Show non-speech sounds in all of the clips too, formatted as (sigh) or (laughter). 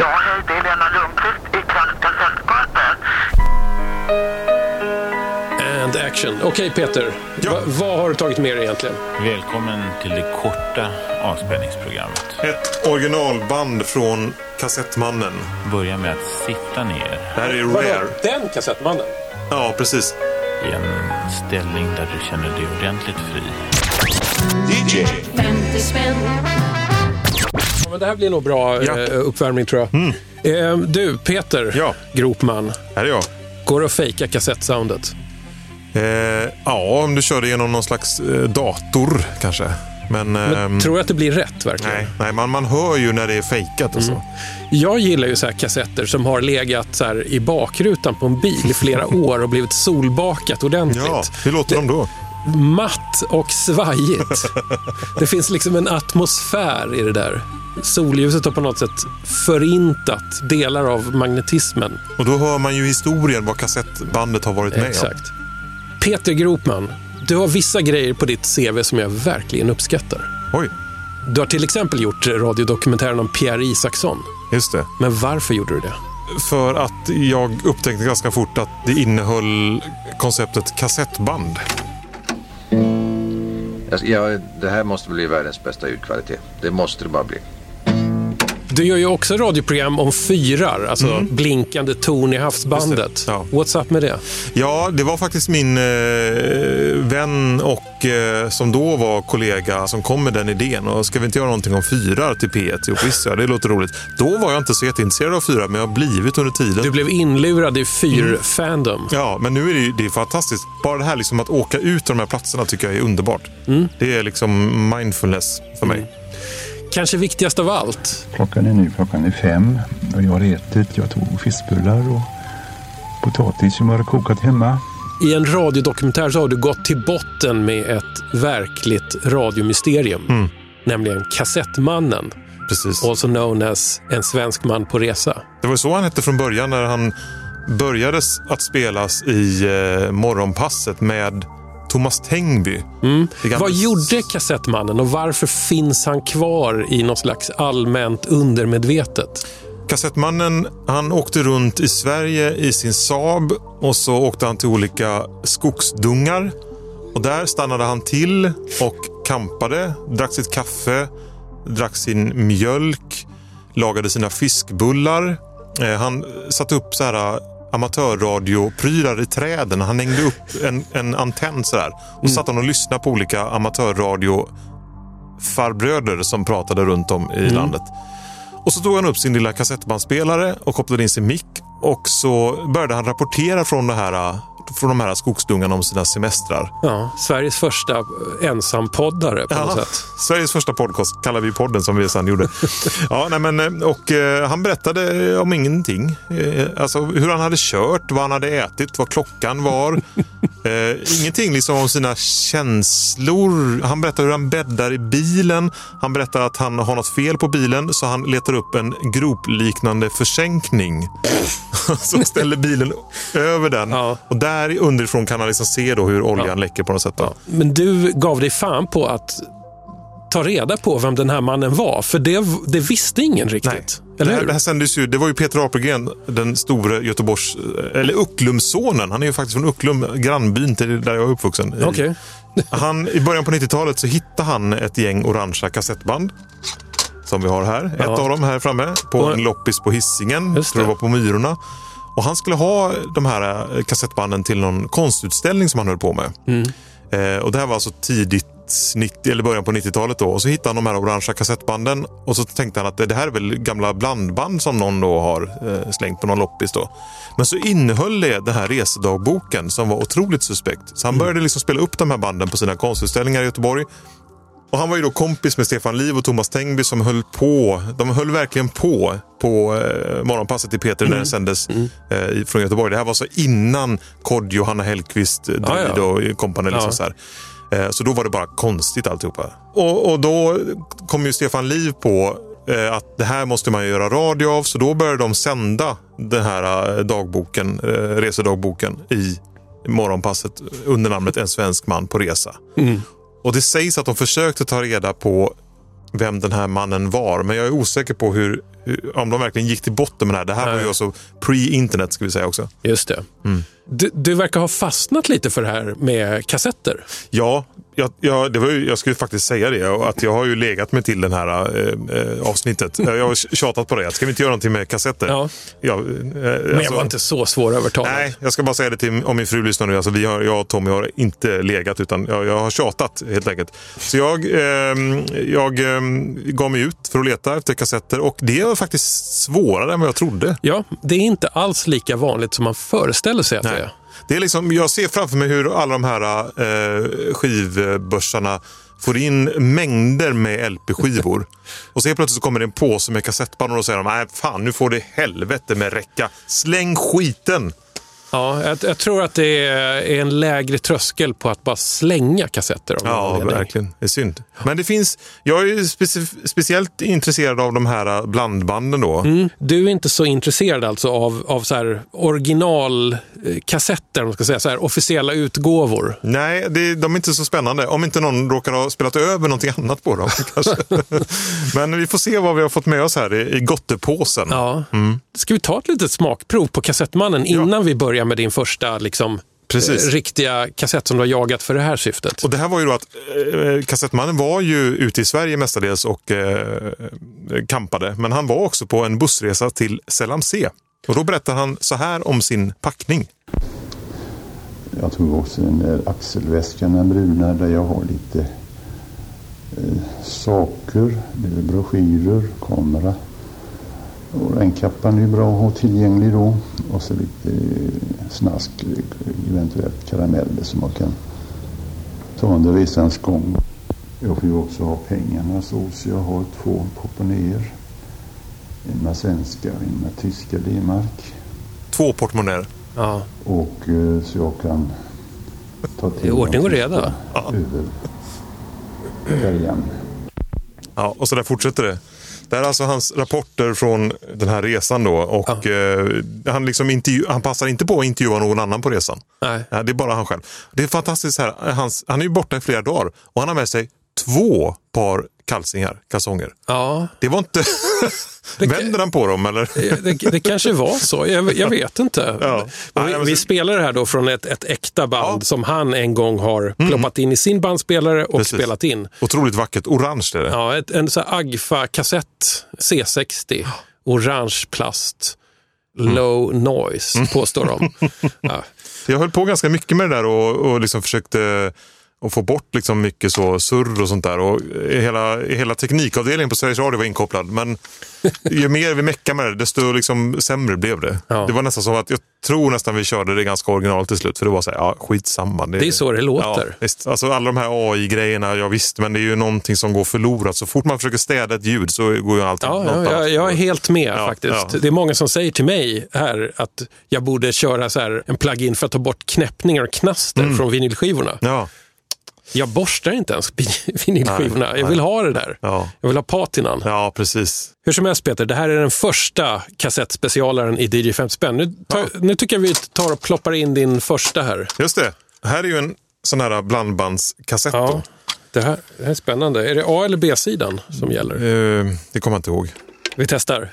Ja, hej, det är Lena Lundqvist i Kassettgatan. And action. Okej Peter, Ja. Va, vad har du tagit med dig egentligen? Välkommen till det korta avspänningsprogrammet. Ett originalband från Kassettmannen. Börja med att sitta ner Det här är Vadå, Rare. Den kassettmannen? Ja, precis. i en ställning där du känner dig ordentligt fri. 50 spänn. Ja, men det här blir nog bra Ja. eh, uppvärmning tror jag. Eh, du, Peter Ja. Gropman. Här är jag. Går det att fejka kassettsoundet? Eh, ja, om du kör det genom någon slags eh, dator kanske. Men, Men ehm, tror du att det blir rätt verkligen? nej, nej man, man hör ju när det är fejkat och så. Jag gillar ju så här kassetter som har legat så i bakrutan på en bil i flera (laughs) år och blivit solbakat ordentligt. Ja, hur låter de då? Matt och svajigt. Det finns liksom en atmosfär i det där. Solljuset har på något sätt förintat delar av magnetismen. Och då hör man ju historien vad kassettbandet har varit med om. Exakt. Peter Gropman, du har vissa grejer på ditt CV som jag verkligen uppskattar. Oj, Du har till exempel gjort radiodokumentären om Pierre Isaksson. just det. Men varför gjorde du det? För att jag upptäckte ganska fort att det innehöll konceptet kassettband. Alltså, ja, det här måste bli världens bästa ljudkvalitet. Det måste det bara bli. Du gör ju också radioprogram om fyrar, alltså blinkande torn i havsbandet. Mm. Ja. What's up med det? Ja, det var faktiskt min eh, vän och eh, som då var kollega som kom med den idén. Och ska vi inte göra någonting om fyrar till P1? Jo, visst, ja, det låter roligt. Då var jag inte så jätteintresserad av fyrar, men jag har blivit under tiden. Du blev inlurad i fyrfandom. Ja, men nu är det, ju- det är fantastiskt. Bara det här liksom att åka ut till de här platserna tycker jag är underbart. Det är liksom mindfulness för mig. Kanske viktigast av allt, Klockan är nu klockan är fem och jag har ätit. Jag tog fiskbullar och potatis som jag har kokat hemma. i en radiodokumentär så har du gått till botten med ett verkligt radiomysterium. Nämligen Kassettmannen, Precis. also known as En svensk man på resa. Det var så han hette från början när han började att spelas i eh, Morgonpasset med Thomas Tengby. Gamla- Vad gjorde Kassettmannen och varför finns han kvar i något slags allmänt undermedvetet? Kassettmannen han åkte runt i Sverige i sin Saab och så åkte han till olika skogsdungar. Och där stannade han till och kampade, drack sitt kaffe, drack sin mjölk, lagade sina fiskbullar. Eh, han satte upp så här amatörradioprylar i träden. Han hängde upp en, en antenn så här. Och satt han och lyssnade på olika amatörradio farbröder som pratade runt om i landet. Och så tog han upp sin lilla kassettbandspelare och kopplade in sin mick. Och så började han rapportera från, det här, från de här skogsdungarna om sina semestrar. Ja, Sveriges första ensampoddare på något Ja, sätt. Sveriges första podcast kallar vi podden som vi sen gjorde. (laughs) ja, nej, men, eh, och, eh, han berättade om ingenting. Eh, alltså hur han hade kört, vad han hade ätit, vad klockan var. (laughs) eh, ingenting liksom om sina känslor. Han berättade hur han bäddar i bilen. Han berättar att han har något fel på bilen så han letar upp en gropliknande försänkning. (laughs) så ställer bilen över den. Ja. Och där underifrån kan han liksom se då hur oljan läcker på något sätt. Då. Men du gav dig fan på att ta reda på vem den här mannen var, för det, det visste ingen riktigt. Eller det, här, hur? det här sändes ju, det var ju Peter Apelgren, den store Göteborgs, eller Ucklumssonen. Han är ju faktiskt från Ucklum, grannbyn till där jag är uppvuxen. Okej. Han, I början på 90-talet så hittade han ett gäng orangea kassettband. Som vi har här. Ett Ja. av dem här framme. På en loppis på Hisingen. Just Tror det. var på Myrorna. Och han skulle ha de här eh, kassettbanden till någon konstutställning som han höll på med. Mm. Eh, och det här var alltså tidigt 90, eller början på 90-talet då. Och så hittade han de här orangea kassettbanden. Och så tänkte han att det det här är väl gamla blandband som någon då har eh, slängt på någon loppis då. Men så innehöll det den här resedagboken som var otroligt suspekt. Så han började liksom spela upp de här banden på sina konstutställningar i Göteborg. Och han var ju då kompis med Stefan Liv och Thomas Tengby som höll på. De höll verkligen på på eh, morgonpasset i Peter när den sändes eh, i- från Göteborg. Det här var så innan Kodjo, Hanna Hellquist, eh, Ja, David ja. och kompani. Liksom Ja. så. Eh, så då var det bara konstigt alltihopa. Och, och då kom ju Stefan Liv på eh, att det här måste man göra radio av. Så då började de sända den här eh, dagboken, eh, resedagboken i morgonpasset under namnet En svensk man på resa. Och det sägs att de försökte ta reda på vem den här mannen var. Men jag är osäker på hur, hur- om de verkligen gick till botten med det här. Det här var ju Nej. också pre-internet ska vi säga också. Just det. Mm. Du, du verkar ha fastnat lite för det här med kassetter. Ja, jag, jag, det var ju, jag skulle faktiskt säga det. Att jag har ju legat mig till det här eh, eh, avsnittet. Jag har tjatat på det. att Ska vi inte göra någonting med kassetter? Ja. Ja, eh, Men alltså- jag var inte så svårövertalad. Nej, jag ska bara säga det till om min fru lyssnar nu. Alltså, vi har, jag och Tommy har inte legat utan jag, jag har tjatat helt enkelt. Så jag, ehm, jag ehm, gav mig ut för att leta efter kassetter och det var faktiskt svårare än vad jag trodde. Ja, det är inte alls lika vanligt som man föreställer sig att det är. Det är liksom, jag ser framför mig hur alla de här eh, skivbörsarna får in mängder med LP-skivor. (laughs) och så helt plötsligt så kommer det en påse med kassettband och då säger de, nej fan nu får det helvete med räcka. Släng skiten! Ja, jag, jag tror att det är en lägre tröskel på att bara slänga kassetter. Av Ja, verkligen. Det är synd. Men det finns, jag är speci- speciellt intresserad av de här blandbanden då. Mm. Du är inte så intresserad alltså av, av så här originalkassetter, om man ska säga, så här, officiella utgåvor. Nej, det, de är inte så spännande. Om inte någon råkar ha spelat över någonting annat på dem. (laughs) kanske. Men vi får se vad vi har fått med oss här i, i gottepåsen. Ja. Ska vi ta ett litet smakprov på Kassettmannen innan vi börjar med din första liksom, Precis. eh, riktiga kassett som du har jagat för det här syftet? Och det här var ju då att eh, Kassettmannen var ju ute i Sverige mestadels och eh, kampade. Men han var också på en bussresa till Selamse. Och då berättar han så här om sin packning. Jag tog också den där axelväskan, den bruna, där jag har lite eh, saker. Det är broschyrer, kamera. Och regnkappan är ju bra att ha tillgänglig då. Och så lite snask, eventuellt karameller som man kan ta under resans gång. Jag får ju också ha pengarna så, så jag har två portmonnäer. En med svenska och en med tyska D-mark. Två portmonnäer. Ja. Och eh, så jag kan ta till Det är ordning och reda. sista över färjan. Ja, och så där fortsätter det. Det här är alltså hans rapporter från den här resan då. Och eh, han, liksom intervju- han passar inte på att intervjua någon annan på resan. Nej. Det är bara han själv. Det är fantastiskt här. Hans, han är ju borta i flera dagar och han har med sig två par kalsingar, kalsonger. Ja, Det var inte... (laughs) Vänder han på dem eller? det, det kanske var så. Jag, jag vet inte. Ja. Vi, vi spelar det här då från ett, ett äkta band Ja. Mm. som han en gång har ploppat in i sin bandspelare och Precis. spelat in. Otroligt vackert. Orange är det. Ja, ett, en så här Agfa-kassett C60, orange plast, Mm. low noise, påstår de. (laughs) Ja. Jag höll på ganska mycket med det där och, och liksom försökte att få bort liksom mycket så surr och sånt där. Och hela, hela teknikavdelningen på Sveriges Radio var inkopplad. Men ju mer vi meckade med det, desto liksom sämre blev det. Ja. Det var nästan som att jag tror nästan vi körde det ganska originalt till slut. För det var så här, ja skitsamma. Det är så det låter. Ja, visst. Alltså alla de här AI-grejerna, ja visst, men det är ju någonting som går förlorat. Så fort man försöker städa ett ljud så går ju allting Ja, ja, jag, jag är helt med Ja, faktiskt. Det är många som säger till mig här att jag borde köra så här en plugin för att ta bort knäppningar och knaster Mm. från vinylskivorna. Ja, Jag borstar inte ens (laughs) vinylskivorna. Nej, jag vill ha det där. ja, Jag vill ha patinan. ja, precis. Hur som helst Peter, det här är den första kassettspecialaren i DJ 50 spänn. Nu, tar- nu tycker jag vi tar och ploppar in din första här. Just det. Här är ju en sån här blandbandskassett. Ja, det här, det här är spännande. Är det A eller B-sidan som gäller? Eh, det kommer jag inte ihåg. Vi testar.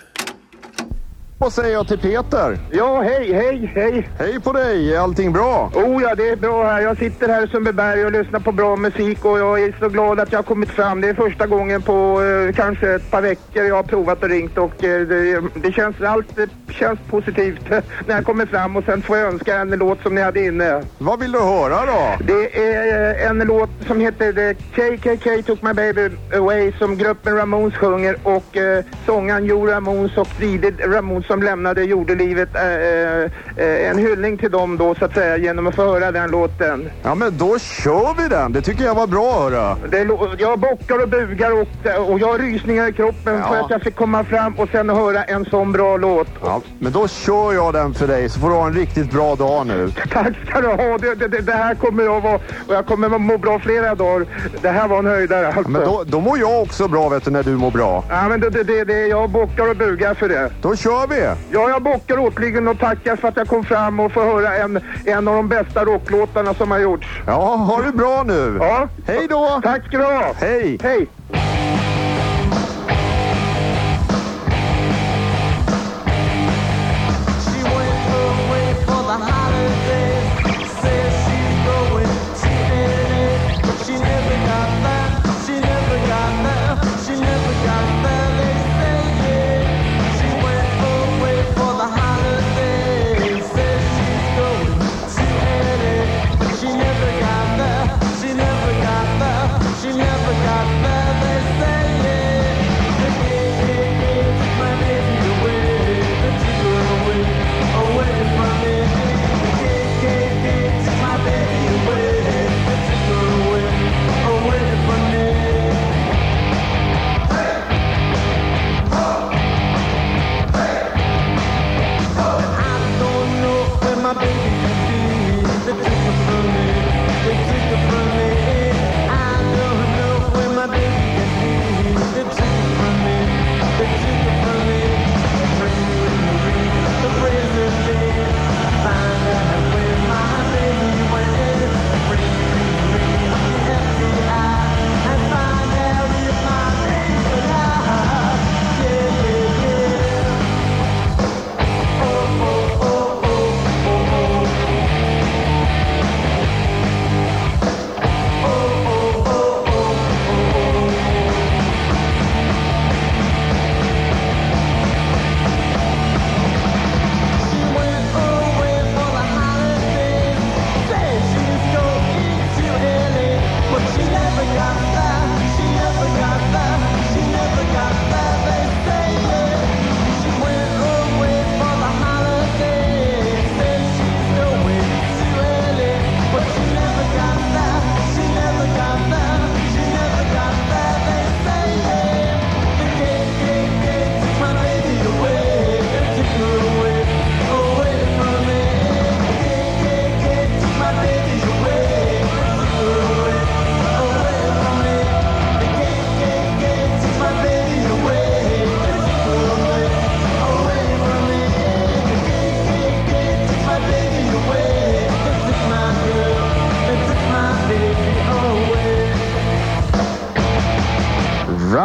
Vad säger jag till Peter? Ja, hej, hej, hej. Hej på dig, är allting bra? Oh ja, det är bra här. Jag sitter här i Sundbyberg och lyssnar på bra musik och jag är så glad att jag har kommit fram. Det är första gången på eh, kanske ett par veckor jag har provat och ringt och eh, det, det känns allt eh, känns positivt (laughs) när jag kommer fram och sen får jag önska en låt som ni hade inne. Vad vill du höra då? Det är eh, en låt som heter KKK Took My Baby Away som gruppen Ramones sjunger och eh, sångaren Joe Ramones och Didi Ramones som lämnade jordelivet. Eh, eh, eh, en hyllning till dem då så att säga genom att få höra den låten. Ja men då kör vi den, det tycker jag var bra höra. Det jag bockar och bugar och, och jag har rysningar i kroppen Ja. för att jag fick komma fram och sen höra en sån bra låt. Ja, men då kör jag den för dig så får du ha en riktigt bra dag nu. (laughs) Tack ska du ha. Det, det, det, här kommer jag vara och jag kommer må bra flera dagar. Det här var en höjdare alltså. Ja, men då, då mår jag också bra vet du när du mår bra. Ja, men det, det, det, det, jag bockar och bugar för det. Då kör vi! Ja, jag bockar åtligen och tackar för att jag kom fram och får höra en, en av de bästa rocklåtarna som har gjorts. Ja, ha det bra nu! Ja, Hej då! tack ska du ha. Hej! Hej!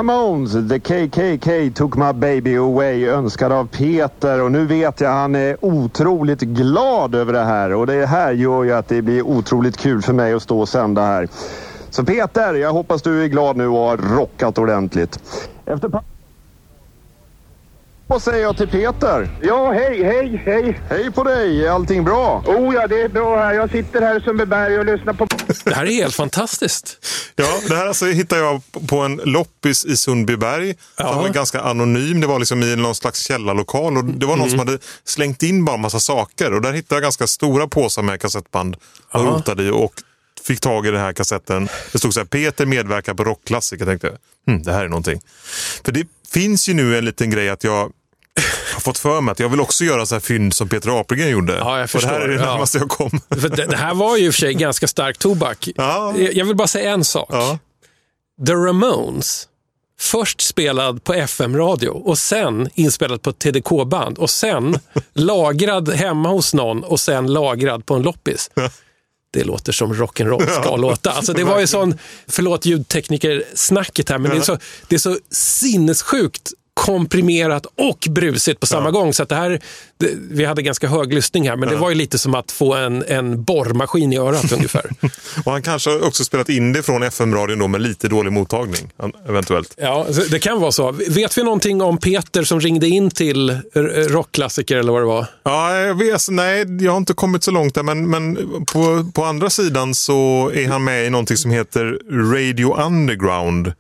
Ramones, The KKK took my baby away, önskad av Peter och nu vet jag han är otroligt glad över det här och det här gör ju att det blir otroligt kul för mig att stå och sända här. Så Peter, jag hoppas du är glad nu och har rockat ordentligt. Efter Vad säger jag till Peter? Ja, hej, hej, hej. Hej på dig, är allting bra? Oh ja, det är bra här. Jag sitter här i Sundbyberg och lyssnar på... Det här är helt fantastiskt. Ja, det här alltså hittade jag på en loppis i Sundbyberg. Som var ganska anonym. Det var liksom i någon slags källarlokal. Och det var någon som hade slängt in bara en massa saker. Och där hittade jag ganska stora påsar med kassettband. Och rotade i och fick tag i den här kassetten. Det stod så här, Peter medverkar på rockklassiker. Jag tänkte, hm, det här är någonting. För det finns ju nu en liten grej att jag har fått för mig att jag vill också göra så här fynd som Peter Apelgren gjorde. Ja, jag och det här är det förstår. Ja. närmaste jag kom. (laughs) För det, det här var ju i och för sig ganska stark tobak. Ja. Jag vill bara säga en sak. Ja. The Ramones, först spelad på FM-radio och sen inspelad på TDK-band och sen (laughs) lagrad hemma hos någon och sen lagrad på en loppis. Det låter som rock'n'roll ska låta. Alltså det var ju sån, förlåt ljudtekniker-snacket här, men det är så, det är så sinnessjukt komprimerat och brusigt på samma gång. Så att det här, det, vi hade ganska hög lyssning här, men det var ju lite som att få en, en borrmaskin i örat (laughs) ungefär. Och han kanske också spelat in det från FM-radion då med lite dålig mottagning. Eventuellt. Ja, så det kan vara så. Vet vi någonting om Peter som ringde in till rockklassiker eller vad det var? Ja, jag vet, alltså, nej, jag har inte kommit så långt där, men, men på, på andra sidan så är han med i någonting som heter Radio Underground.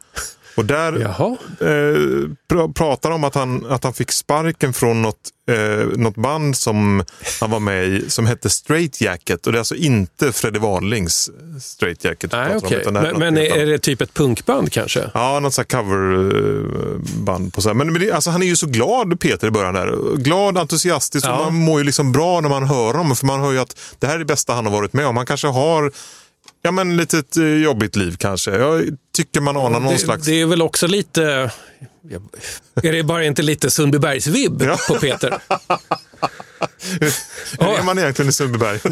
Och där eh, pr pratar om att han, att han fick sparken från något, eh, något band som han var med i som hette Straight Jacket. Och det är alltså inte Freddie Wahlings Straight Jacket. Nej, pratar om, Men, men är, det typ ett punkband kanske? Ja, något sånt coverband. På så här. Men, men det, alltså, han är ju så glad, Peter, i början. Där. Glad, entusiastisk. Ja. Och man mår ju liksom bra när man hör honom. För man hör ju att det här är det bästa han har varit med om. Han kanske har ja, men, lite ett eh, jobbigt liv kanske. Jag tycker man anar någon det, slags... det är väl också lite... Är det bara inte lite Sundbybergs-vibb Ja. på Peter? Hur (laughs) är man egentligen i Sundbyberg? (laughs)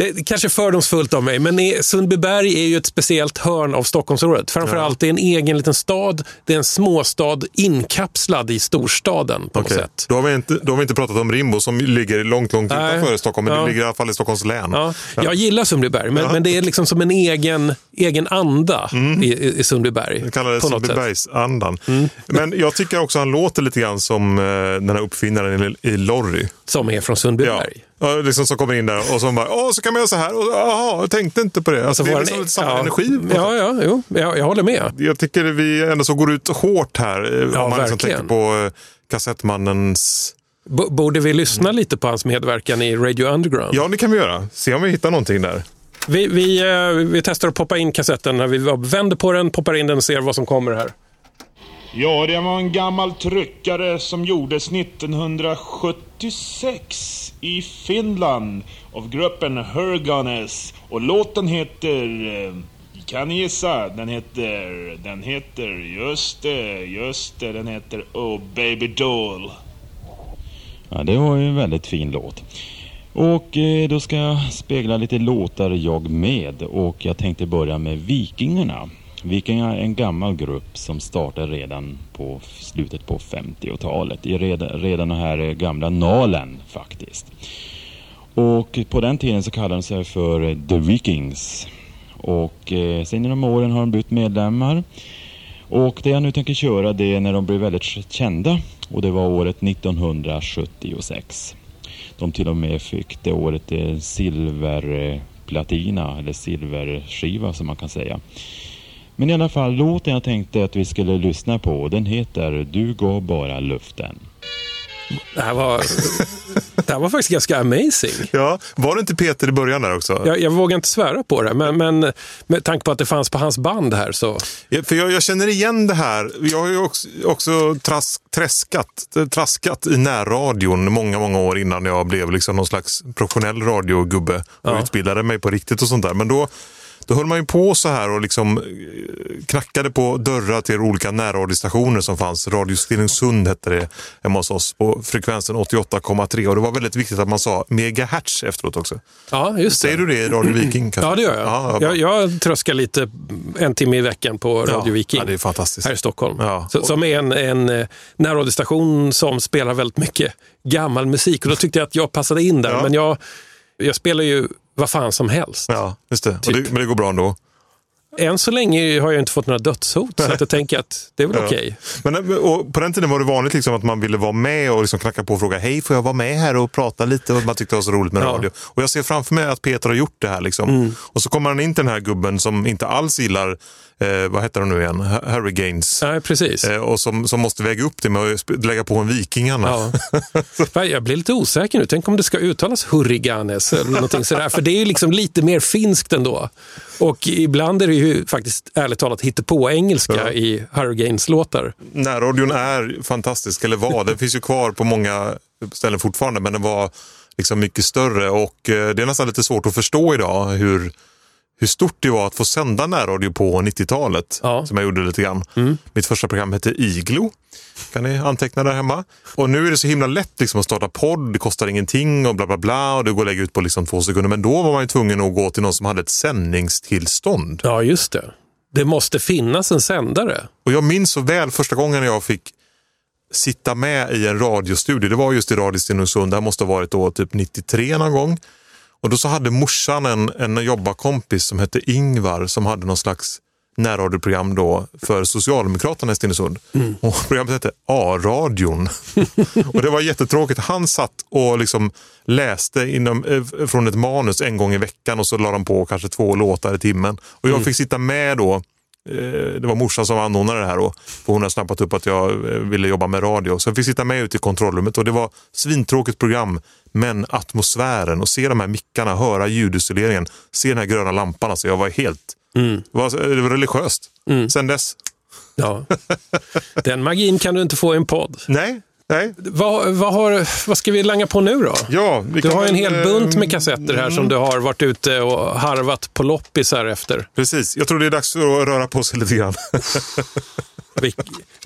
Det är kanske fördomsfullt av mig, men Sundbyberg är ju ett speciellt hörn av Stockholmsområdet. Framförallt det är en egen liten stad, det är en småstad inkapslad i storstaden på något Okej. sätt. Då, har vi inte, då har vi inte pratat om Rimbo som ligger långt, långt Nej. utanför Stockholm. Men Ja. det ligger i alla fall i Stockholms län. Ja, jag gillar Sundbyberg, men, men det är liksom som en egen, egen anda i, i- i Sundbyberg. Det något sätt. Mm. Sundbybergsandan. Men jag tycker också han låter lite grann som eh, den här uppfinnaren i, Lorry. Som är från Ja. Sundbyberg. Liksom som kommer in där och som bara, åh, så kan man göra så här. Och, Jaha, jag tänkte inte på det. Alltså, det är liksom en- samma ja, energi. Ja, ja, jo, jag, jag håller med. Jag tycker vi ändå så går ut hårt här. eh, Ja, om man liksom tänker på eh, kassettmannens... B- borde vi lyssna lite på hans medverkan i Radio Underground? Ja, det kan vi göra. Se om vi hittar någonting där. Vi, vi, eh, vi testar att poppa in kassetten. När vi vänder på den, poppar in den och ser vad som kommer här. Ja, det var en gammal tryckare som gjordes 1976 i Finland av gruppen Hurganes. Och låten heter... Eh, kan ni gissa? Den heter... Den heter... Just det, just det. Den heter Oh Baby Doll. Ja, det var ju en väldigt fin låt. Och eh, då ska jag spegla lite låtar jag med och jag tänkte börja med Vikingarna. Vikingar är en gammal grupp som startade redan på slutet på 50-talet. I redan, redan den här gamla Nalen faktiskt. Och på den tiden så kallade de sig för The Vikings. Och eh, sen genom åren har de bytt medlemmar. Och det jag nu tänker köra det är när de blev väldigt kända och det var året 1976. De till och med fick det året eh, silverplatina eh, eller silverskiva som man kan säga. Men i alla fall låten jag tänkte att vi skulle lyssna på den heter Du gav bara luften. Det här var, (laughs) det här var faktiskt ganska amazing. Ja, var det inte Peter i början där också? Jag, jag vågar inte svära på det, men, men med tanke på att det fanns på hans band här så... Ja, för jag, jag känner igen det här. Jag har ju också, också trask, träskat, traskat i närradion många, många år innan jag blev liksom någon slags professionell radiogubbe och Ja. utbildade mig på riktigt och sånt där. Men då, Då höll man ju på så här och liksom eh, knackade på dörrar till olika närradiostationer som fanns. Radio Stenungsund hette det hemma hos oss på frekvensen 88,3 och det var väldigt viktigt att man sa megahertz efteråt också. Ja, just Säger du det i Radio Viking? kanske? Ja, det gör jag. Ja, ja, jag, jag tröskar lite en timme i veckan på Radio Ja, Viking. ja, det är fantastiskt. Här i Stockholm. Ja. Så, som är en, en eh, närradiostation som spelar väldigt mycket gammal musik. Och då tyckte jag att jag passade in där. Men jag, jag spelar ju vad fan som helst. Ja, just det. Typ. det. Men det går bra ändå. Än så länge har jag inte fått några dödshot. Så att jag tänker att det är väl Ja. okej. Men, eh, och på den tiden var det vanligt liksom att man ville vara med och liksom knacka på och fråga hej, får jag vara med här och prata lite? Och man tyckte det var så roligt med Ja. Mm. radio. Och jag ser framför mig att Peter har gjort det här. Liksom. Och så kommer han in till den här gubben som inte alls gillar, eh, vad heter de nu igen, Gaines. Nej, precis. Eh, och som, som måste väga upp det med att lägga på en Vikingarna. Ja. (laughs) Jag blir lite osäker nu. Tänk om det ska uttalas Hurriganes eller någonting sådär. För det är ju liksom lite mer finskt ändå. Och ibland är det ju faktiskt ärligt talat hittepå-engelska Ja. i Harry Gaines-låtar. Närradion är fantastisk, eller var. Den finns ju kvar på många ställen fortfarande, men den var liksom mycket större. Och eh, det är nästan lite svårt att förstå idag hur, hur stort det var att få sända närradio på 90-talet. Ja. Som jag gjorde lite grann. Mitt första program hette Iglo. Kan ni anteckna där hemma. Och nu är det så himla lätt liksom att starta podd. Det kostar ingenting och bla bla bla. Och det går att lägga ut på liksom två sekunder. Men då var man ju tvungen att gå till någon som hade ett sändningstillstånd. Ja, just det. Det måste finnas en sändare. Och jag minns så väl första gången jag fick sitta med i en radiostudio. Det var just i Radio Stenungsund. Det här måste ha varit då typ 93 någon gång. Och då så hade morsan en, en jobbarkompis som hette Ingvar som hade någon slags närradioprogram då för Socialdemokraterna i Stenungsund. Och programmet hette A-radion. (laughs) och det var jättetråkigt. Han satt och liksom läste inom, eh, från ett manus en gång i veckan och så la de på kanske två låtar i timmen. Och jag fick sitta med då det var morsan som anordnade det här och hon har snappat upp att jag eh, ville jobba med radio. Så jag fick sitta med ute i kontrollrummet och det var svintråkigt program. Men atmosfären och se de här mickarna, höra ljudisoleringen, se den här gröna lampan. Alltså jag var helt... Det, var, det var religiöst. Sen dess. Ja. (laughs) Den magin kan du inte få i en podd. Nej, nej. Vad, vad, har, vad ska vi langa på nu då? Ja, vi Du kan har en hel eh, bunt med kassetter här som du har varit ute och harvat på loppisar efter. Precis, jag tror det är dags för att röra på sig lite grann.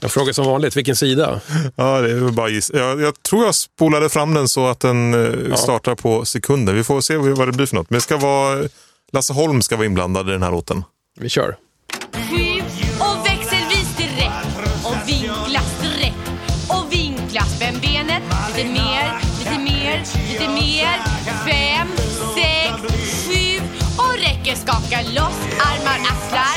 Jag frågar som vanligt, vilken sida? ja, det är bara giss. jag, jag tror jag spolade fram den så att den eh, startar på sekunder. Vi får se vad det blir för något. Men det ska vara, Lasse Holm ska vara inblandad i den här låten. Vi kör. Lite mer. Fem, sex, sju. Och räcker. Skaka loss. Armar, axlar.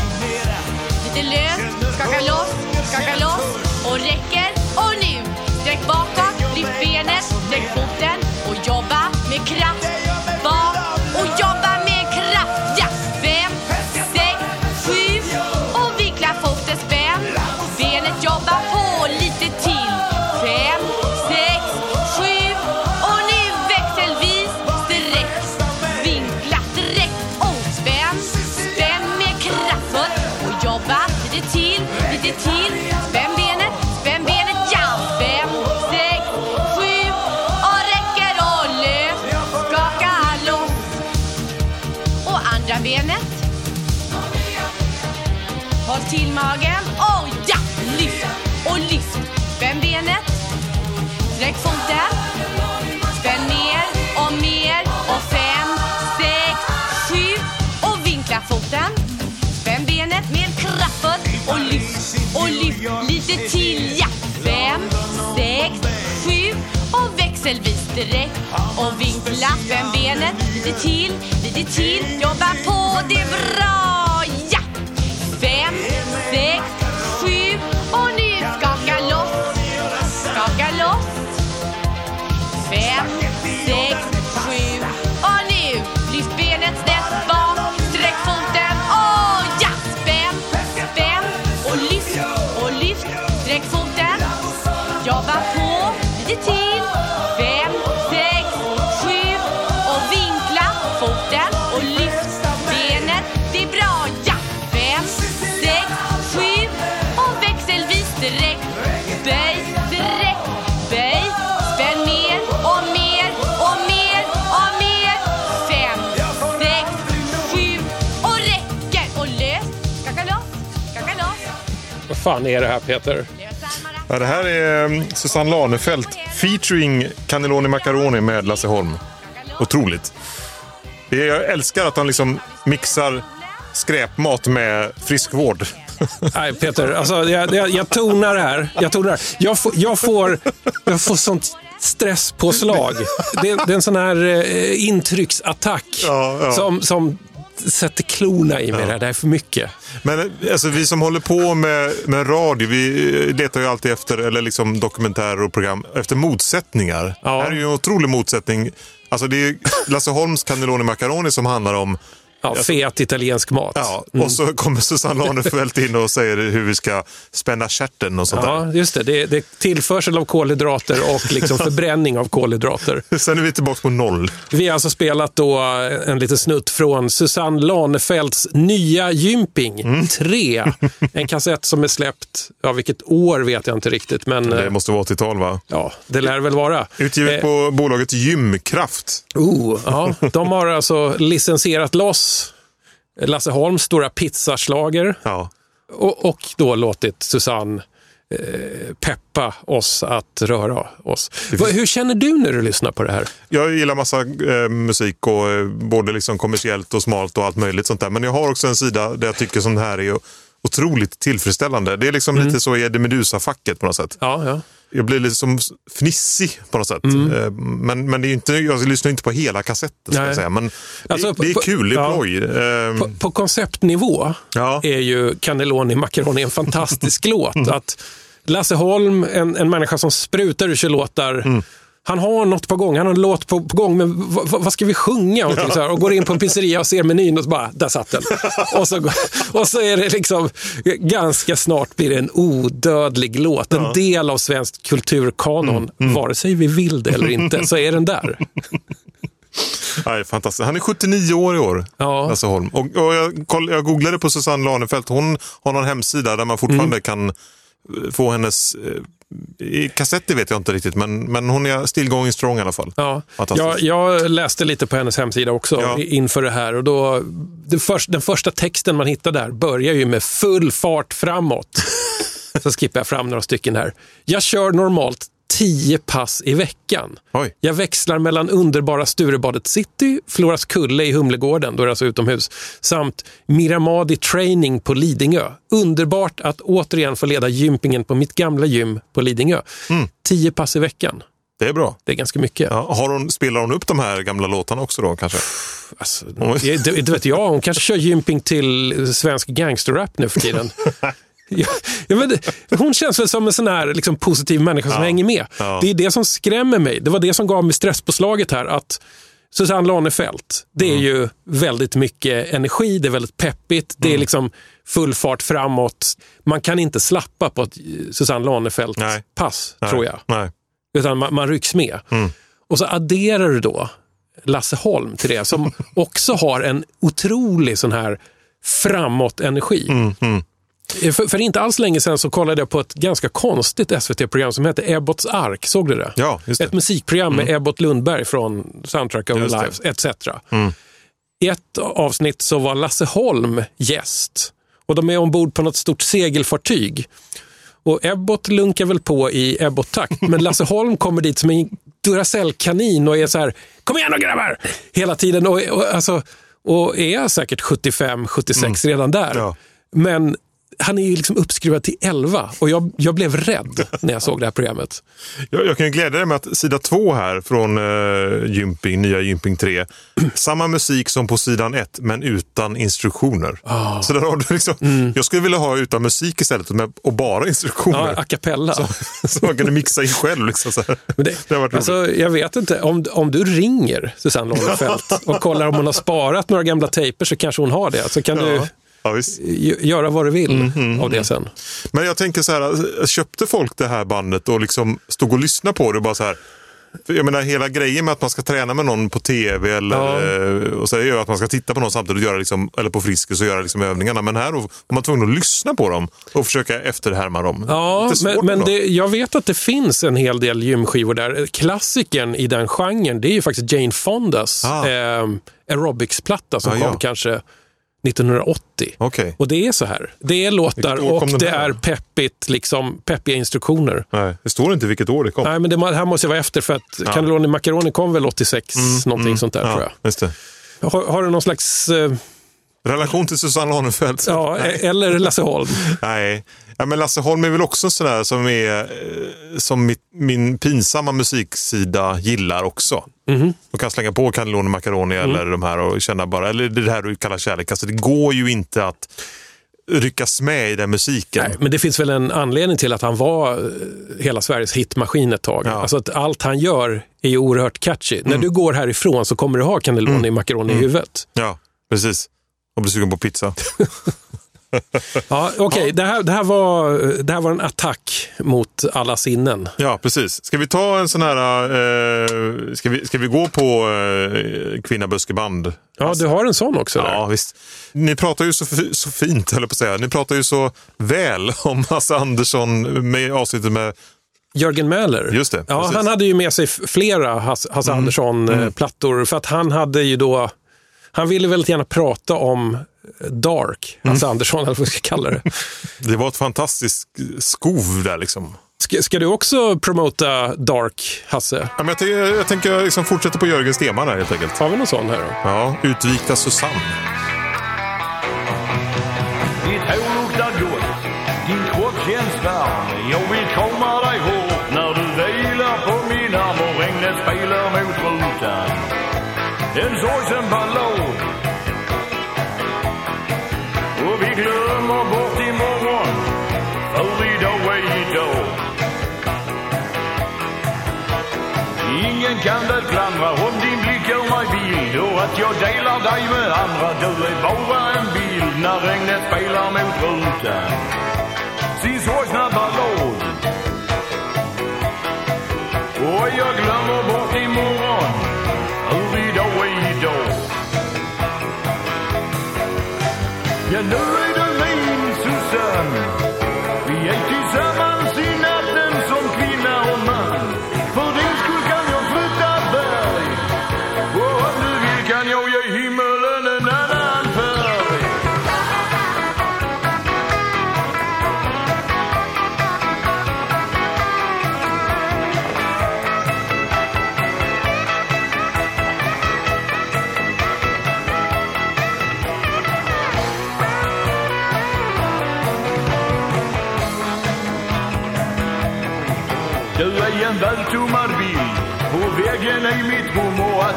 Lite löst, skaka loss, skaka loss. Och räcker. Och nu. Sträck bakåt, lyft och lyft lite till. Ja! Fem, sex, sju och växelvis direkt och vinkla. fembenet benet lite till, lite till. Jobba på, det är bra. Ja! Fem, sex, Böj, direkt, böj. Spänn mer och mer och mer och mer. Fem, sex, sju och räcker. Och lös, skaka loss, skaka loss. Vad fan är det här Peter? Ja, det här är mm, Susanne Lanefelt featuring Cannelloni Macaroni med Lasse Holm. Otroligt. Jag älskar att han liksom mixar skräpmat med friskvård. Nej Peter, alltså, jag, jag, jag tonar det här. Jag, tonar det här. Jag, får, jag, får, jag får sånt stresspåslag. Det, det är en sån här eh, intrycksattack Ja, ja. Som, som sätter klorna i mig. Det här. Det här är för mycket. Men alltså, vi som håller på med, med radio, vi eh, letar ju alltid efter, eller liksom dokumentärer och program, efter motsättningar. Ja. Här är ju en otrolig motsättning. Alltså det är Lasse Holms Cannelloni Macaroni som handlar om Ja, fet italiensk mat. Ja, och så kommer Susanne Lanefelt in och säger hur vi ska spänna stjärten och sånt Ja, just det. det. Det är tillförsel av kolhydrater och liksom (laughs) förbränning av kolhydrater. där. Sen är vi tillbaka på noll. Vi har alltså spelat då en liten snutt från Susanne Lanefelts nya Gymping 3. En kassett som är släppt, ja vilket år vet jag inte riktigt, men Det eh, måste vara 80-tal va? ja, det lär väl vara. Utgivet Eh, på bolaget Gymkraft. Oh, ja. De har alltså licensierat loss Lasse Holms stora pizzaslager Ja. och, och då låtit Susanne eh, peppa oss att röra oss. Hur känner du när du lyssnar på det här? Jag gillar massa eh, musik, och, eh, både liksom kommersiellt och smalt och allt möjligt sånt där. Men jag har också en sida där jag tycker sånt här är otroligt tillfredsställande. Det är liksom lite så i Eddie Meduza-facket på något sätt. Ja, ja. Jag blir liksom fnissig på något sätt. Mm. Eh, Men, men det är inte, jag lyssnar inte på hela kassetten. Ska Nej. jag säga. Men Alltså, det, det är på- kul, det är ja. ploj. Eh, På, på konceptnivå Ja. är ju Cannelloni Macaroni en fantastisk (laughs) låt. Att Lasse Holm, en, en människa som sprutar ur sig låtar, han har något på gång, han har en låt på, på gång, men vad, ska vi sjunga? Och, så här, och går in på en pizzeria och ser menyn och så bara, där satt den. och, så, och så är det liksom, ganska snart blir det en odödlig låt. En del av svensk kulturkanon, vare sig vi vill det eller inte, så är den där. Nej, fantastiskt. Han är 79 år i år, Ja. Lasse Holm. Och, och jag, koll, jag googlade på Susanne Lanefelt. Hon har någon hemsida där man fortfarande Mm. kan eh, få hennes... I kassetter vet jag inte riktigt, men, men hon är still going strong i alla fall. Ja, jag, jag läste lite på hennes hemsida också Ja. inför det här. Och då, det först, den första texten man hittar där börjar ju med full fart framåt. (laughs) Så skippar jag fram några stycken här. Jag kör normalt 10 pass i veckan. Oj. Jag växlar mellan underbara Sturebadet City, Floras Kulle i Humlegården, då är det alltså utomhus, samt Miramadi Training på Lidingö. Underbart att återigen få leda gympingen på mitt gamla gym på Lidingö. 10 pass i veckan. Det är bra. Det är ganska mycket. Ja, har hon, spelar hon upp de här gamla låtarna också då kanske? Alltså, det, det vet jag, hon kanske kör gymping till svensk gangsterrap nu för tiden. (laughs) Ja, ja, men det, hon känns väl som en sån här liksom, positiv människa som Ja. hänger med. Ja. Det är det som skrämmer mig. Det var det som gav mig stresspåslaget här. Att Susanne Lanefelt, det Mm. är ju väldigt mycket energi, det är väldigt peppigt, det är liksom full fart framåt. Man kan inte slappa på ett eh, Susanne. Lanefelt-pass, tror jag. Nej. Utan man, man rycks med. Mm. Och så adderar du då Lasse Holm till det, som (laughs) också har en otrolig sån här framåt-energi. Mm, mm. Eh, För, för inte alls länge sedan så kollade jag på ett ganska konstigt SVT-program som hette Ebbots ark. Såg du det? Ja, det. Ett musikprogram med Ebbot Lundberg från Soundtrack of det. Lives etc. Mm. I ett avsnitt så var Lasse Holm gäst och de är ombord på något stort segelfartyg. Och Ebbot lunkar väl på i Ebbot-takt, (laughs) men Lasse Holm kommer dit som en Duracell-kanin och är så här, kom igen då grabbar! Hela tiden och, och, alltså, och är säkert 75-76 redan där. Ja. Men han är ju liksom uppskruvad till 11 och jag, jag blev rädd när jag såg det här programmet. Jag, jag kan glädja dig med att sida två här från uh, Gymping, nya Gymping 3. (clears throat) samma musik som på sidan 1 men utan instruktioner. Ah. Så där har du liksom, Jag skulle vilja ha utan musik istället med, och bara instruktioner. Mm. Ja, a cappella. så, så man kunde mixa in själv. Liksom, så här. Men det, Det har varit roligt. alltså, jag vet inte, om, om du ringer Susanne Lånefelt (laughs) och kollar om hon har sparat några gamla tejper så kanske hon har det. Så kan du Ja. Ja, gö- göra vad du vill Mm, av det sen. Men jag tänker så här, köpte folk det här bandet och liksom stod och lyssnade på det och bara så här. Jag menar hela grejen med att man ska träna med någon på tv eller, Ja. eh, och så ju att man ska titta på någon samtidigt och göra liksom, eller på Friskis och göra liksom övningarna. Men här var man tvungen att lyssna på dem och försöka efterhärma dem. Ja, men, men det, jag vet att det finns en hel del gymskivor där. Klassikern i den genren, det är ju faktiskt Jane Fondas Ah. eh, aerobics-platta som Ah, kom ja. kanske 1980. Okej. Och det är så här. Det är låtar och det är peppigt, liksom, peppiga instruktioner. Nej, det står inte vilket år det kom. Nej, men det här måste jag vara efter för att Ja. Cannelloni Macaroni kom väl 86, någonting sånt där ja, tror jag. Har, har du någon slags... Eh, Relation till Susanne Lanefelt? ja, (laughs) e- eller Lasse Holm? Nej, ja, men Lasse Holm är väl också sådär som, är, eh, som mitt, min pinsamma musiksida gillar också. Mhm. Och kan slänga på Cannelloni Macaroni Mm. eller de här och känna bara, eller det här du kallar kärlek. Alltså det går ju inte att ryckas med i den musiken. Nej, men det finns väl en anledning till att han var eh, hela Sveriges hitmaskin ett tag. Ja. Mm. Alltså att allt han gör är ju oerhört catchy. När du går härifrån så kommer du ha Cannelloni Macaroni i huvudet. Ja, precis. Och bli sugen på pizza. (laughs) Ja, Okej, det, här, det, här var, det här var en attack mot alla sinnen. Ja, precis. Ska vi ta en sån här... Eh, ska, vi, ska vi gå på eh, Kvinna Buskeband? Ja, du har en sån också. Där. Ja, visst. Ni pratar ju så, så fint, höll jag på att säga. Ni pratar ju så väl (laughs) om Hasse Andersson med avsnittet med... Jörgen Mäler. Just det, Ja, precis. Mm. han hade ju med sig flera Hasse, Hasse Andersson-plattor. För att han hade ju då... Han ville väldigt gärna prata om Dark, Hasse Mm. Andersson, eller vad vi ska kalla det. Det var ett fantastiskt skov där liksom. Ska, ska du också promota Dark, Hasse? Ja, men jag, tänker, jag tänker liksom fortsätta på Jörgens tema där helt enkelt. Har vi någon sån här då? Ja, Utvikta Susanne. Ditt hår luktar gott, din kropp känns varm. Jag vill En sorgsen ballad. Och vi glömmer bort imorgon, för idag är idag. Ingen kan väl klandra om din blick gör mig vild och att jag delar dig med andra. Du är bara en bild när regnet spelar mot rutan. Sin sorgsna Ja,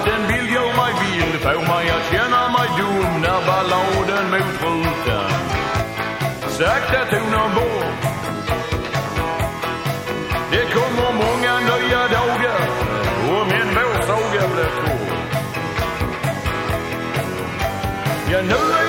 rum att bild gör mig vild får mig att känna mig dum när balladen mot rutan sakta tonar bort. Det kommer många nya dagar och min vår saga blir kort. Ja, nu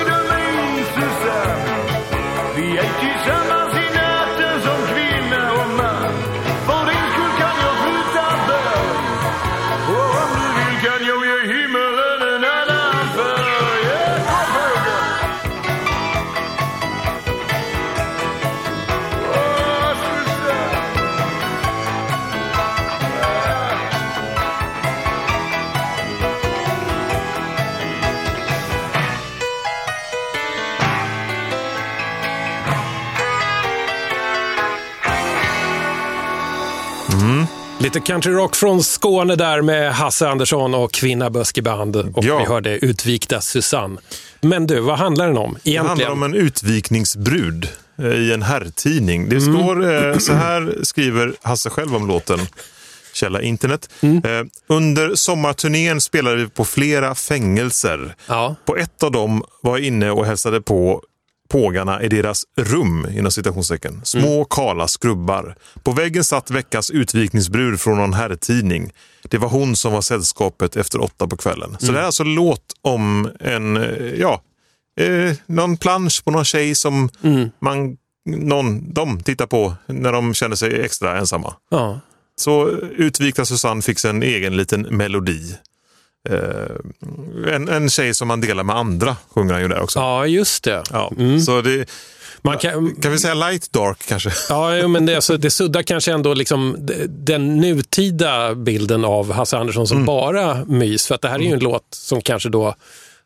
Lite countryrock från Skåne där med Hasse Andersson och Kvinna Böskeband. Och Ja. vi hörde Utvikta Susanne. Men du, vad handlar den om Det egentligen? handlar om en utvikningsbrud eh, i en herrtidning. Det Mm. står, eh, så här skriver Hasse själv om låten. Källa internet. Mm. Eh, under sommarturnén spelade vi på flera fängelser. Ja. På ett av dem var jag inne och hälsade på pågarna i deras rum, inom citationstecken. Små Mm. kala skrubbar. På väggen satt veckans utvikningsbrud från någon herrtidning. Det var hon som var sällskapet efter åtta på kvällen. Så Mm. det är alltså låt om en, ja, eh, någon plansch på någon tjej som Mm. man, någon, de tittar på när de känner sig extra ensamma. Ja. Så utvikta Susanne fick en egen liten melodi. Eh, en, en tjej som man delar med andra sjunger han ju där också. ja, just det. Ja, Mm. Så det, Man kan, kan vi säga light dark kanske? ja, men det, alltså, det suddar kanske ändå liksom den nutida bilden av Hasse Andersson Mm. som bara mys. För att det här är ju en låt som kanske då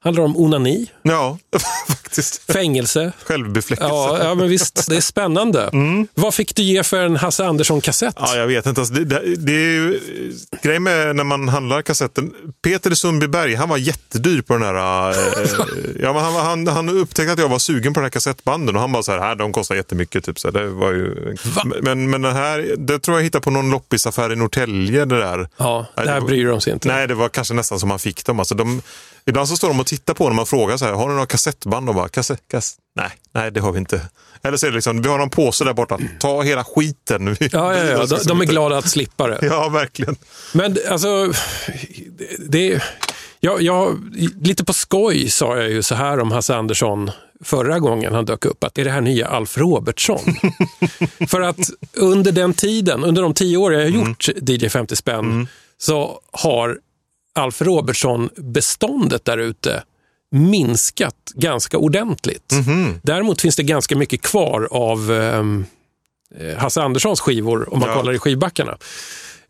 Handlar om onani, Ja, (laughs) faktiskt. fängelse. Självbefläckelse. Ja, ja, men visst, det är spännande. (laughs) Vad fick du ge för en Hasse Andersson-kassett? Ja, jag vet inte. Alltså, det, det, det är ju grejen med när man handlar kassetten. Peter Sundbyberg, han var jättedyr på den här. Eh, ja, men han, han, han upptäckte att jag var sugen på den här kassettbanden och han bara så här, här de kostar jättemycket. Typ, så här, det var ju, men, men den här, det tror jag hittade på någon loppisaffär i Norrtälje. Det där. Ja, det bryr de sig inte. Nej, det var kanske nästan som man fick dem. Alltså, de, ibland så står de och tittar på när man frågar så här, har ni några kassettband? Och bara, kassett, kass, nej, nej, det har vi inte. Eller så är det liksom, vi har någon påse där borta, ta hela skiten. (laughs) Ja, ja, ja. De, de är glada att slippa det. Ja, verkligen. Men alltså, det, det, jag, jag, lite på skoj sa jag ju så här om Hasse Andersson förra gången han dök upp, att är det här nya Alf Robertsson? (laughs) För att under den tiden, under de tio år jag har gjort DJ 50 spänn, så har Alf Robertson-beståndet där ute minskat ganska ordentligt. Däremot finns det ganska mycket kvar av ehm, eh, Hasse Anderssons skivor om man Ja. kollar i skivbackarna.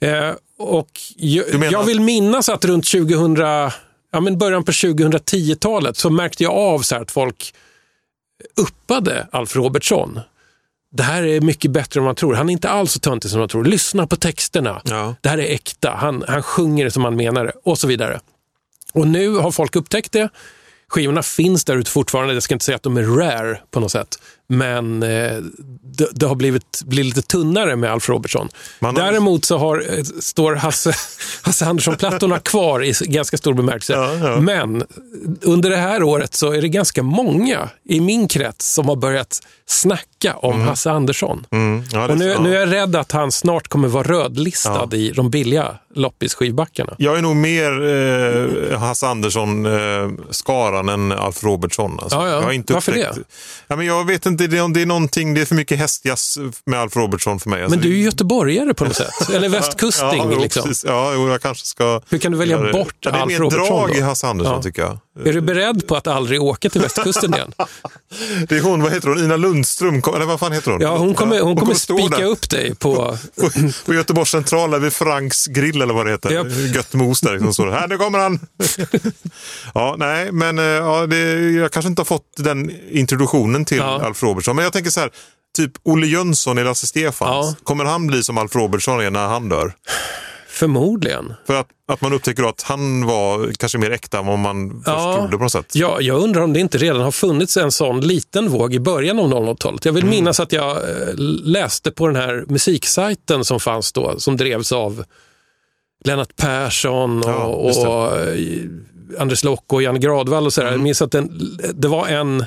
Eh, och jag, jag vill minnas att runt 2000, ja, men början på 2010-talet så märkte jag av så att folk uppade Alf Robertsson. Det här är mycket bättre än man tror. Han är inte alls så töntig som man tror. Lyssna på texterna. Ja. Det här är äkta. Han, han sjunger det som han menar det och så vidare. Och nu har folk upptäckt det. Skivorna finns där ute fortfarande. Jag ska inte säga att de är rare på något sätt. Men eh, det, det har blivit, blivit lite tunnare med Alf Robertson. Man Däremot så har, eh, står Hasse, (laughs) Hasse Andersson-plattorna (laughs) kvar i ganska stor bemärkelse. Ja, ja. Men under det här året så är det ganska många i min krets som har börjat snacka om Hasse Andersson. Mm, ja, Och nu, nu är jag rädd att han snart kommer vara rödlistad i de billiga loppis-skivbackarna. Jag är nog mer eh, Hasse Andersson-skaran än Alf Robertsson. Alltså. Ja, ja. Jag har inte Varför upptäckt- det? Ja, men jag vet inte, det är, det är någonting, det är för mycket hästjazz med Alf Robertsson för mig. Alltså, Men du är ju göteborgare på något sätt. Eller (laughs) västkusting. ja, liksom. precis. Ja, jag kanske ska... Hur kan du välja bort ja, Det är Alf mer Robertsson drag då? i Hasse Andersson Ja. tycker jag. Är du beredd på att aldrig åka till västkusten igen? (laughs) Det är hon, vad heter hon, Ina Lundström, eller vad fan heter hon? Ja, hon kommer, hon kommer stå spika upp dig på... (laughs) På, på Göteborgs central, där vid Franks grill eller vad det heter. Japp. Gött mos där. Liksom, det, här, nu kommer han! ja, nej, men eh, ja, det, jag kanske inte har fått den introduktionen till Ja. Alf Robertsson. Men jag tänker så här, typ Olle Jönsson i Lasse Stefans. Ja. Kommer han bli som Alf Robertsson är när han dör? Förmodligen. För att, att man upptäcker då att han var kanske mer äkta än vad man först Ja. trodde på något sätt. Ja, jag undrar om det inte redan har funnits en sån liten våg i början av 00-talet. Jag vill Mm. minnas att jag eh, läste på den här musiksajten som fanns då, som drevs av Lennart Persson och, Ja, och eh, Anders Lock och Janne Gradvall och sådär. Mm. Jag minns att den, det var en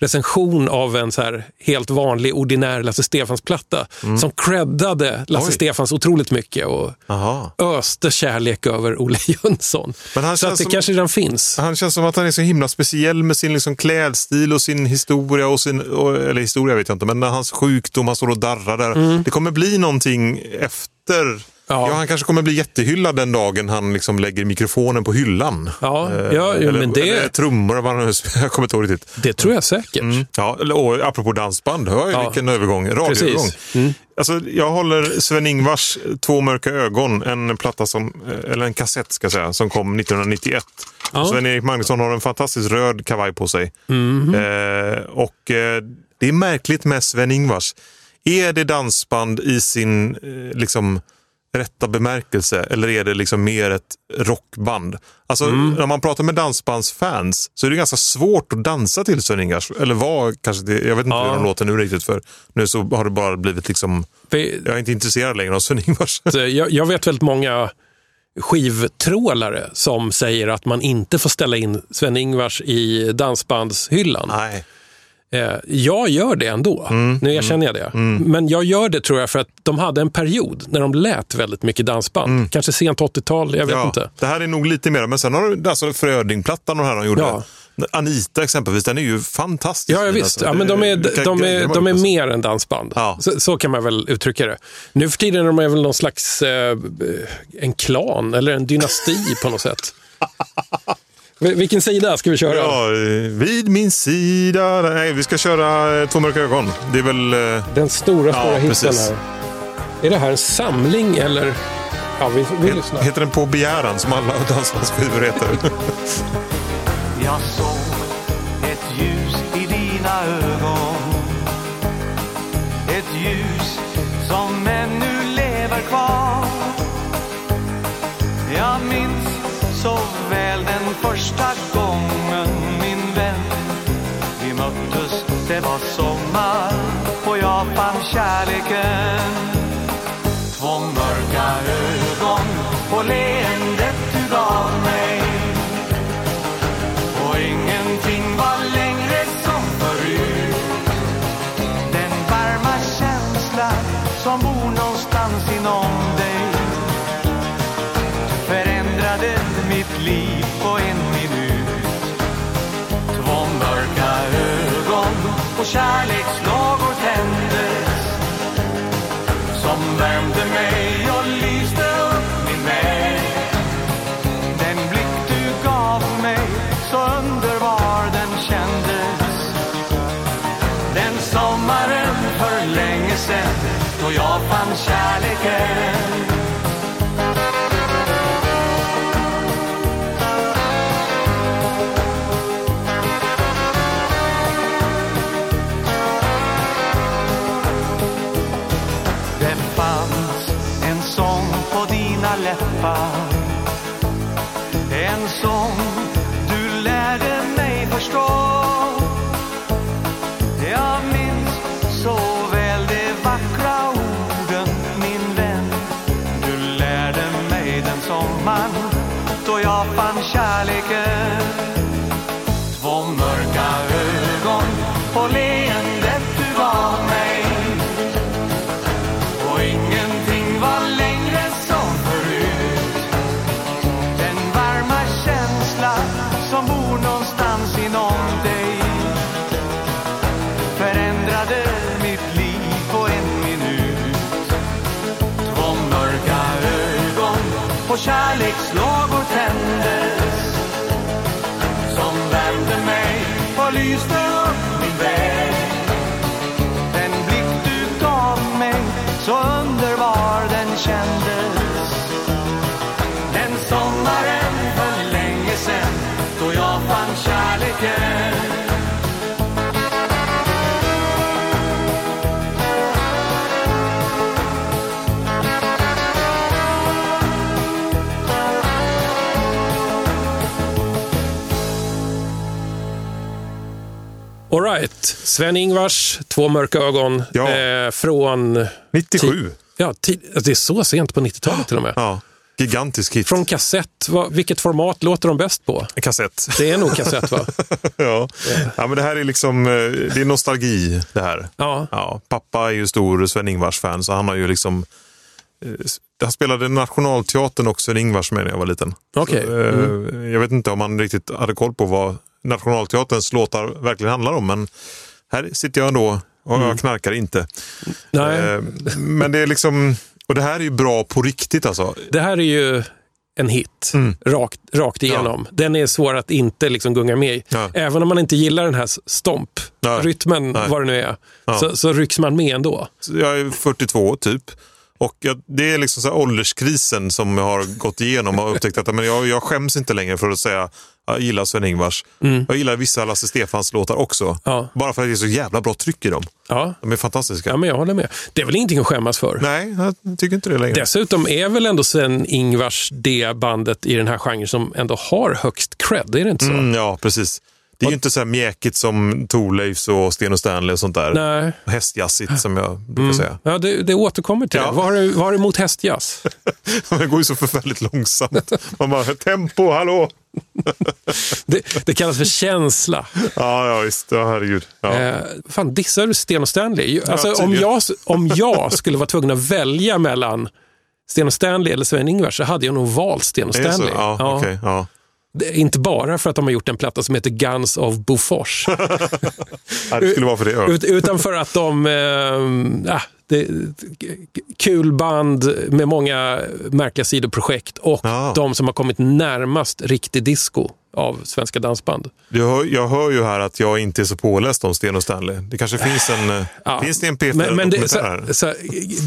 recension av en så här helt vanlig ordinär Lasse Stefans-platta som creddade Lasse Mm. Oj. Stefans otroligt mycket och Aha. öste kärlek över Olle (laughs) Jönsson. Men han Så att det som- kanske redan finns. Han känns som att han är så himla speciell med sin liksom klädstil och sin historia. Och sin, och, eller historia vet jag inte, men när hans sjukdom, han står och darrar där. Det kommer bli någonting efter. Ja. Ja. han kanske kommer bli jättehyllad den dagen han liksom lägger mikrofonen på hyllan. Ja, Eh, ja, eller, men det- eller trummor, vad han (laughs) jag kommer inte ihåg riktigt. Det tror jag säkert. Mm. Ja, och apropå dansband, hör Ja. vilken övergång, radioövergång. Mm. Alltså, jag håller Sven-Ingvars Två mörka ögon, en platta som, eller en kassett ska säga, som kom 1991. Ja. Sven-Erik Magnusson har en fantastiskt röd kavaj på sig. Mhm. Eh, och eh, det är märkligt med Sven-Ingvars. Är det dansband i sin eh, liksom rätta bemärkelse eller är det liksom mer ett rockband? Alltså Mm. när man pratar med dansbandsfans så är det ganska svårt att dansa till Sven-Ingvars. Eller vad kanske det, jag vet inte Ja. hur de låter nu riktigt för nu så har det bara blivit liksom, För, jag är inte intresserad längre av Sven-Ingvars. jag, jag vet väldigt många skivtrålare som säger att man inte får ställa in Sven-Ingvars i dansbandshyllan. Nej. Eh, jag gör det ändå. Mm, nu erkänner jag det. Men jag gör det tror jag för att de hade en period när de lät väldigt mycket dansband. Kanske sent 80-tal, jag vet Mm. Ja, inte. det här är nog lite mer, men sen har du alltså Frödingplattan och här de gjorde. Ja. Anita exempelvis, den är ju fantastisk. Ja, ja visst. alltså. Ja, men de är, de är, de är gjort, alltså. mer än dansband. Ja. Så, så kan man väl uttrycka det. Nu för tiden är de väl någon slags eh, en klan eller en dynasti på något sätt. (laughs) Vil- Vilken sida ska vi köra? Ja, vid min sida. Nej, vi ska köra eh, Två mörka ögon. Det är väl... eh, Den stora, Ja, stora hitten precis. här. Är det här en samling eller? Ja, vi, vi lyssnar. Heter den På begäran som alla (laughs) dansbandsskivor heter? Jag såg ett ljus i dina ögon Ett ljus som ännu lever kvar Jag minns så väl första kärlekslågor tändes Som värmde mig och lyste upp min väg. Den blick du gav mig, så underbar den kändes. Den sommaren för länge sen, då jag fann kärlek Sven-Ingvars, Två mörka ögon, Ja. eh, från... 97. Ja, det är så sent på 90-talet till och med. Ja, gigantisk hit. Från kassett, vilket format låter de bäst på? Kassett. Det är nog kassett va? (laughs) ja. ja, men det här är liksom, eh, det är nostalgi det här. Ja. Ja, pappa är ju stor Sven-Ingvars-fan, så han har ju liksom eh, han spelade Nationalteatern och Sven-Ingvars med när jag var liten. Okej. Så, eh, Jag vet inte om han riktigt hade koll på vad Nationalteaterns låtar verkligen handlar om, men här sitter jag ändå och jag knarkar inte. Nej. Eh, Men det är liksom, och det här är ju bra på riktigt alltså. Det här är ju en hit, rakt, rakt igenom. Den är svår att inte liksom gunga med i. Ja. Även om man inte gillar den här stomp, Nej. rytmen, Nej. vad det nu är, Ja. så, så rycks man med ändå. Jag är 42 typ. Och jag, det är liksom så ålderskrisen som jag har gått igenom och upptäckt att men jag, jag skäms inte längre för att säga jag gillar Sven-Ingvars. Jag gillar vissa Lasse Stefans låtar också. Mm. Ja. Bara för att det är så jävla bra tryck i dem. Ja. De är fantastiska. ja, men jag håller med. Det är väl ingenting att skämmas för. Nej, jag tycker inte det längre. Dessutom är väl ändå Sven-Ingvars det bandet i den här genren som ändå har högst cred, är det inte så? Mm, ja, precis. Det är ju inte så här mjäkigt som Thorleifs och Sten och Stanley och sånt där. Nej. Hästjassigt som jag brukar säga. Ja, det, det återkommer till Ja. det. Vad har du, vad har du emot hästjazz? (laughs) Det går ju så förfärligt långsamt. Man bara, tempo, hallå! (laughs) Det, det kallas för känsla. Ja, ja visst. Ja, herregud. Ja. Eh, fan, dissar du Sten och Stanley? Alltså, om, tydligen. jag, om (laughs) jag skulle vara tvungen att välja mellan Sten och Stanley eller Sven-Ingvars så hade jag nog valt Sten och? Stanley. Ja, Ja. Inte bara för att de har gjort en platta som heter Guns of Bofors. (laughs) Ja, det skulle vara för det. Ja. Ut, utan för att de... Ah, det, kul band med många märkliga sidoprojekt och Ja. de som har kommit närmast riktig disco av svenska dansband. Jag hör, jag hör ju här att jag inte är så påläst om Sten och Stanley. Det kanske finns en, eh, Ja. finns det en P4 Men, men det, så, så,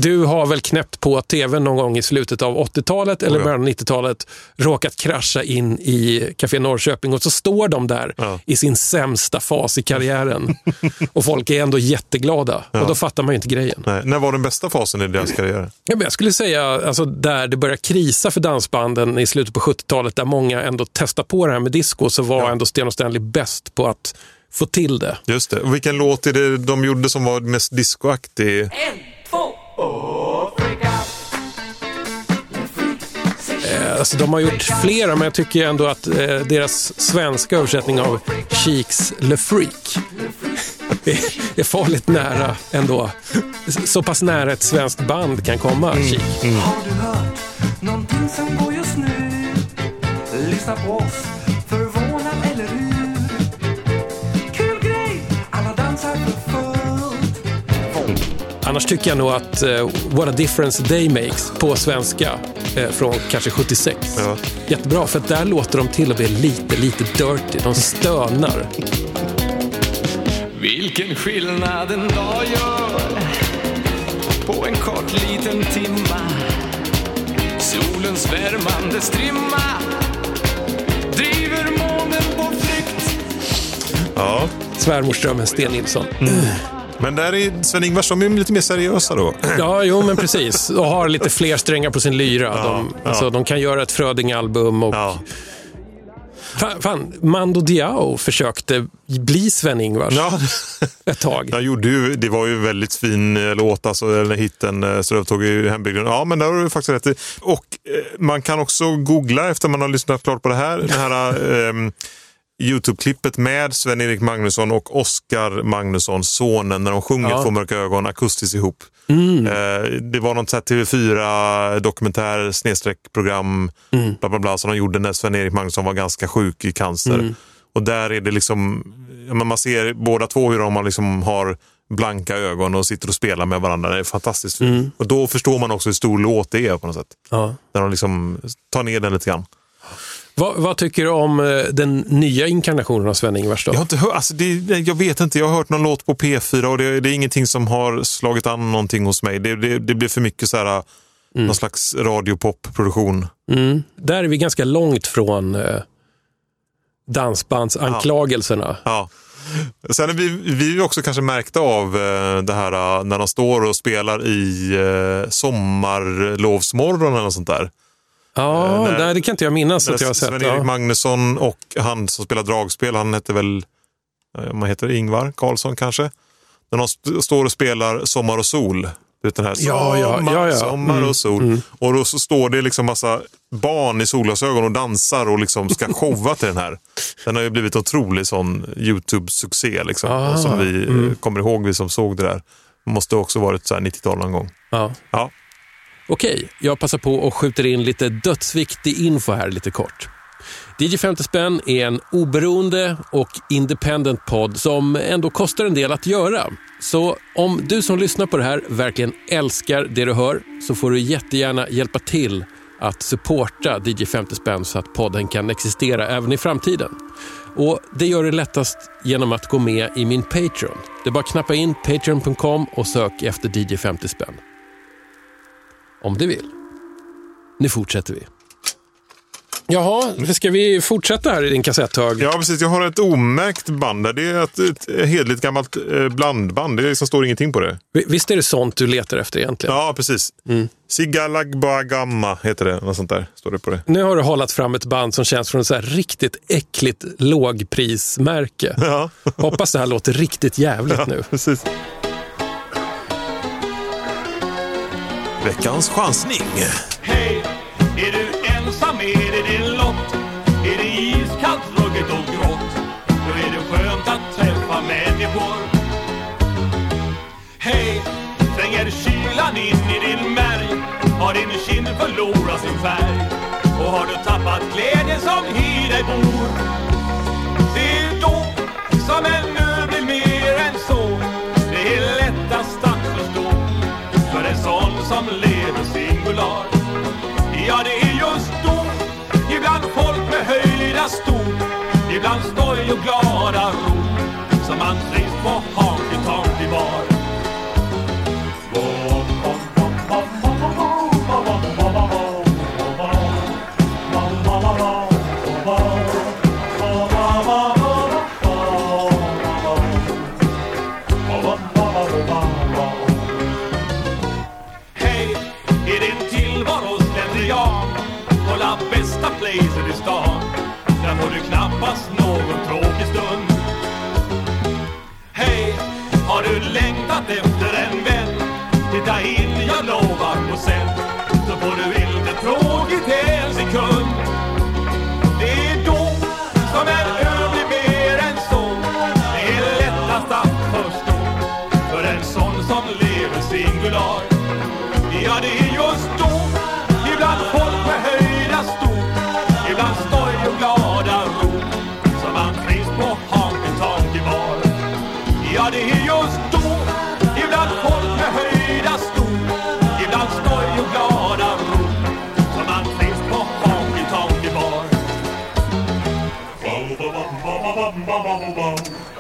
du har väl knäppt på tv någon gång i slutet av 80-talet eller Oh ja. början av 90-talet, råkat krascha in i Café Norrköping och så står de där Ja. i sin sämsta fas i karriären. (laughs) och folk är ändå jätteglada. Och då fattar man ju inte grejen. Nej, när var den bästa fasen i deras karriär? Ja, men jag skulle säga alltså, där det börjar krisa för dansbanden i slutet på 70-talet, där många ändå testar på det här med disco, så var ändå Sten och Stanley bäst på att få till det. Just det. Och vilken låt är det de gjorde som var mest discoaktig? Eh, Alltså, de har gjort flera, men jag tycker ändå att eh, deras svenska översättning av Cheeks Le Freak (laughs) är, är farligt nära ändå. Så pass nära ett svenskt band kan komma, Cheek. Har du hört någonting som går just nu? Lyssna på oss, Annars tycker jag nog att eh, What a difference day makes på svenska eh, från kanske 76. Ja. Jättebra, för att där låter de till och med lite, lite dirty. De stönar. Vilken skillnad en dag gör på en kort liten timma. Solens värmande strimma driver månen på flykt. Ja. Svärmorsdrömmen Sten Nilsson. Men där är Sven-Ingvars, de är lite mer seriösa då. (clears throat) Ja, jo men precis. Och har lite fler strängar på sin lyra. De, ja. Alltså, de kan göra ett Fröding-album. Och... Ja. Fan, fan, Mando Diao försökte bli Sven-Ingvars Ja, (laughs) ett tag. jag gjorde ju, det var ju väldigt fin eh, låt, alltså den här hitten, eh, tog ju hembygden. Ja, men där har du faktiskt rätt i. Och eh, man kan också googla efter man har lyssnat klart på det här. Det här (laughs) ehm, Youtube-klippet med Sven-Erik Magnusson och Oskar Magnusson, sonen, när de sjunger Ja. Två mörka ögon akustiskt ihop. Eh, det var något så här TV4 dokumentär snedstreck program bla bla bla som de gjorde när Sven-Erik Magnusson var ganska sjuk i cancer. Och där är det liksom, man ser båda två hur de liksom har blanka ögon och sitter och spelar med varandra. Det är fantastiskt fint. Och då förstår man också hur stor låt det är på något sätt. Ja. När de liksom tar ner den lite grann. Vad, vad tycker du om eh, den nya inkarnationen av Sven-Ingvars? Jag, har inte hört, alltså det, jag vet inte, jag har hört någon låt på P4 och det, det är ingenting som har slagit an någonting hos mig. Det, det, det blir för mycket så här, någon slags radiopop-produktion. Mm. Där är vi ganska långt från eh, dansbandsanklagelserna. Ja. Sen är vi, vi är också kanske märkta av eh, det här eh, när de står och spelar i eh, sommarlovsmorgon eller något sånt där. Ja, Eh, när- det kan inte jag minnas att jag har sett. Sven-Erik Ja. Magnusson och han som spelar dragspel, han hette väl eh, vad heter Ingvar Karlsson kanske? När de st- står och spelar Sommar och sol. Den här Ja, ja, sommar, ja, ja. sommar Mm, och sol. Och då så står det liksom massa barn i solglasögon och dansar och liksom ska (laughs) showa till den här. Den har ju blivit en otrolig sån YouTube-succé liksom. Ah, som vi eh, mm. kommer ihåg, vi som såg det där. Måste också varit så här 90-tal någon gång. Ja. Okej, jag passar på och skjuter in lite dödsviktig info här lite kort. DJ 50 spänn är en oberoende och independent podd som ändå kostar en del att göra. Så om du som lyssnar på det här verkligen älskar det du hör så får du jättegärna hjälpa till att supporta DJ 50 spänn så att podden kan existera även i framtiden. Och Det gör det lättast genom att gå med i min Patreon. Det är bara att knappa in patreon.com och sök efter DJ 50 spänn. Om du vill. Nu fortsätter vi. Jaha, ska vi fortsätta här i din kassetthög? Ja, precis. Jag har ett omärkt band där. Det är ett, ett hedligt gammalt eh, blandband. Det liksom står ingenting på det. Vi- Visst är det sånt du letar efter egentligen? Ja, precis. Mm. Sigalagbagamma heter det. Något sånt där står det på det. Nu har du hållit fram ett band som känns från ett så här riktigt äckligt lågprismärke. (laughs) Ja. Hoppas det här låter riktigt jävligt nu. Precis. Veckans chansning. Hej, är du ensam? Är det din lott? Är det iskallt, ruggigt och grått? Då är det skönt att träffa människor. Hej, tränger kylan in i din märg? Har din kind förlorat sin färg? Och har du tappat glädjen som i dig bor? Ja, det är just då Ibland folk med höjda stor, Ibland stoj och glada rop som man trivs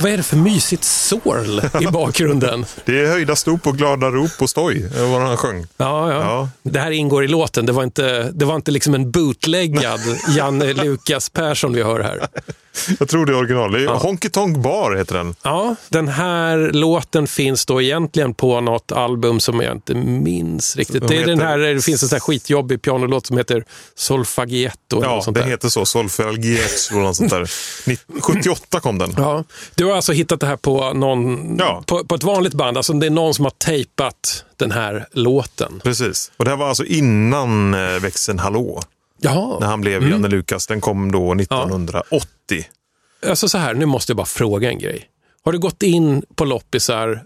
vad är det för mysigt sorl i bakgrunden? (laughs) Det är höjda stop och glada rop och stoj, var vad han sjöng. Ja, ja. Det här ingår i låten. Det var inte, det var inte liksom en bootleggad (laughs) Janne Lukas Persson vi hör här. Jag tror det är original. Det är Honky Tonk Bar heter den. Ja, den här låten finns då egentligen på något album som jag inte minns riktigt. De Det, är den heter- här, det finns en sån här skitjobbig pianolåt som heter Solfagietto. eller Ja, något sånt den heter så. Solfegietto eller något sånt där. (laughs) Nitt- 78 kom den. Ja, du har alltså hittat det här på, någon, på, på ett vanligt band. Alltså det är någon som har tejpat den här låten. Precis. Och det här var alltså innan eh, växeln Hallå. Jaha. När han blev Mm. Janne Lukas. Den kom då 1980. Alltså så här, nu måste jag bara fråga en grej. Har du gått in på loppisar,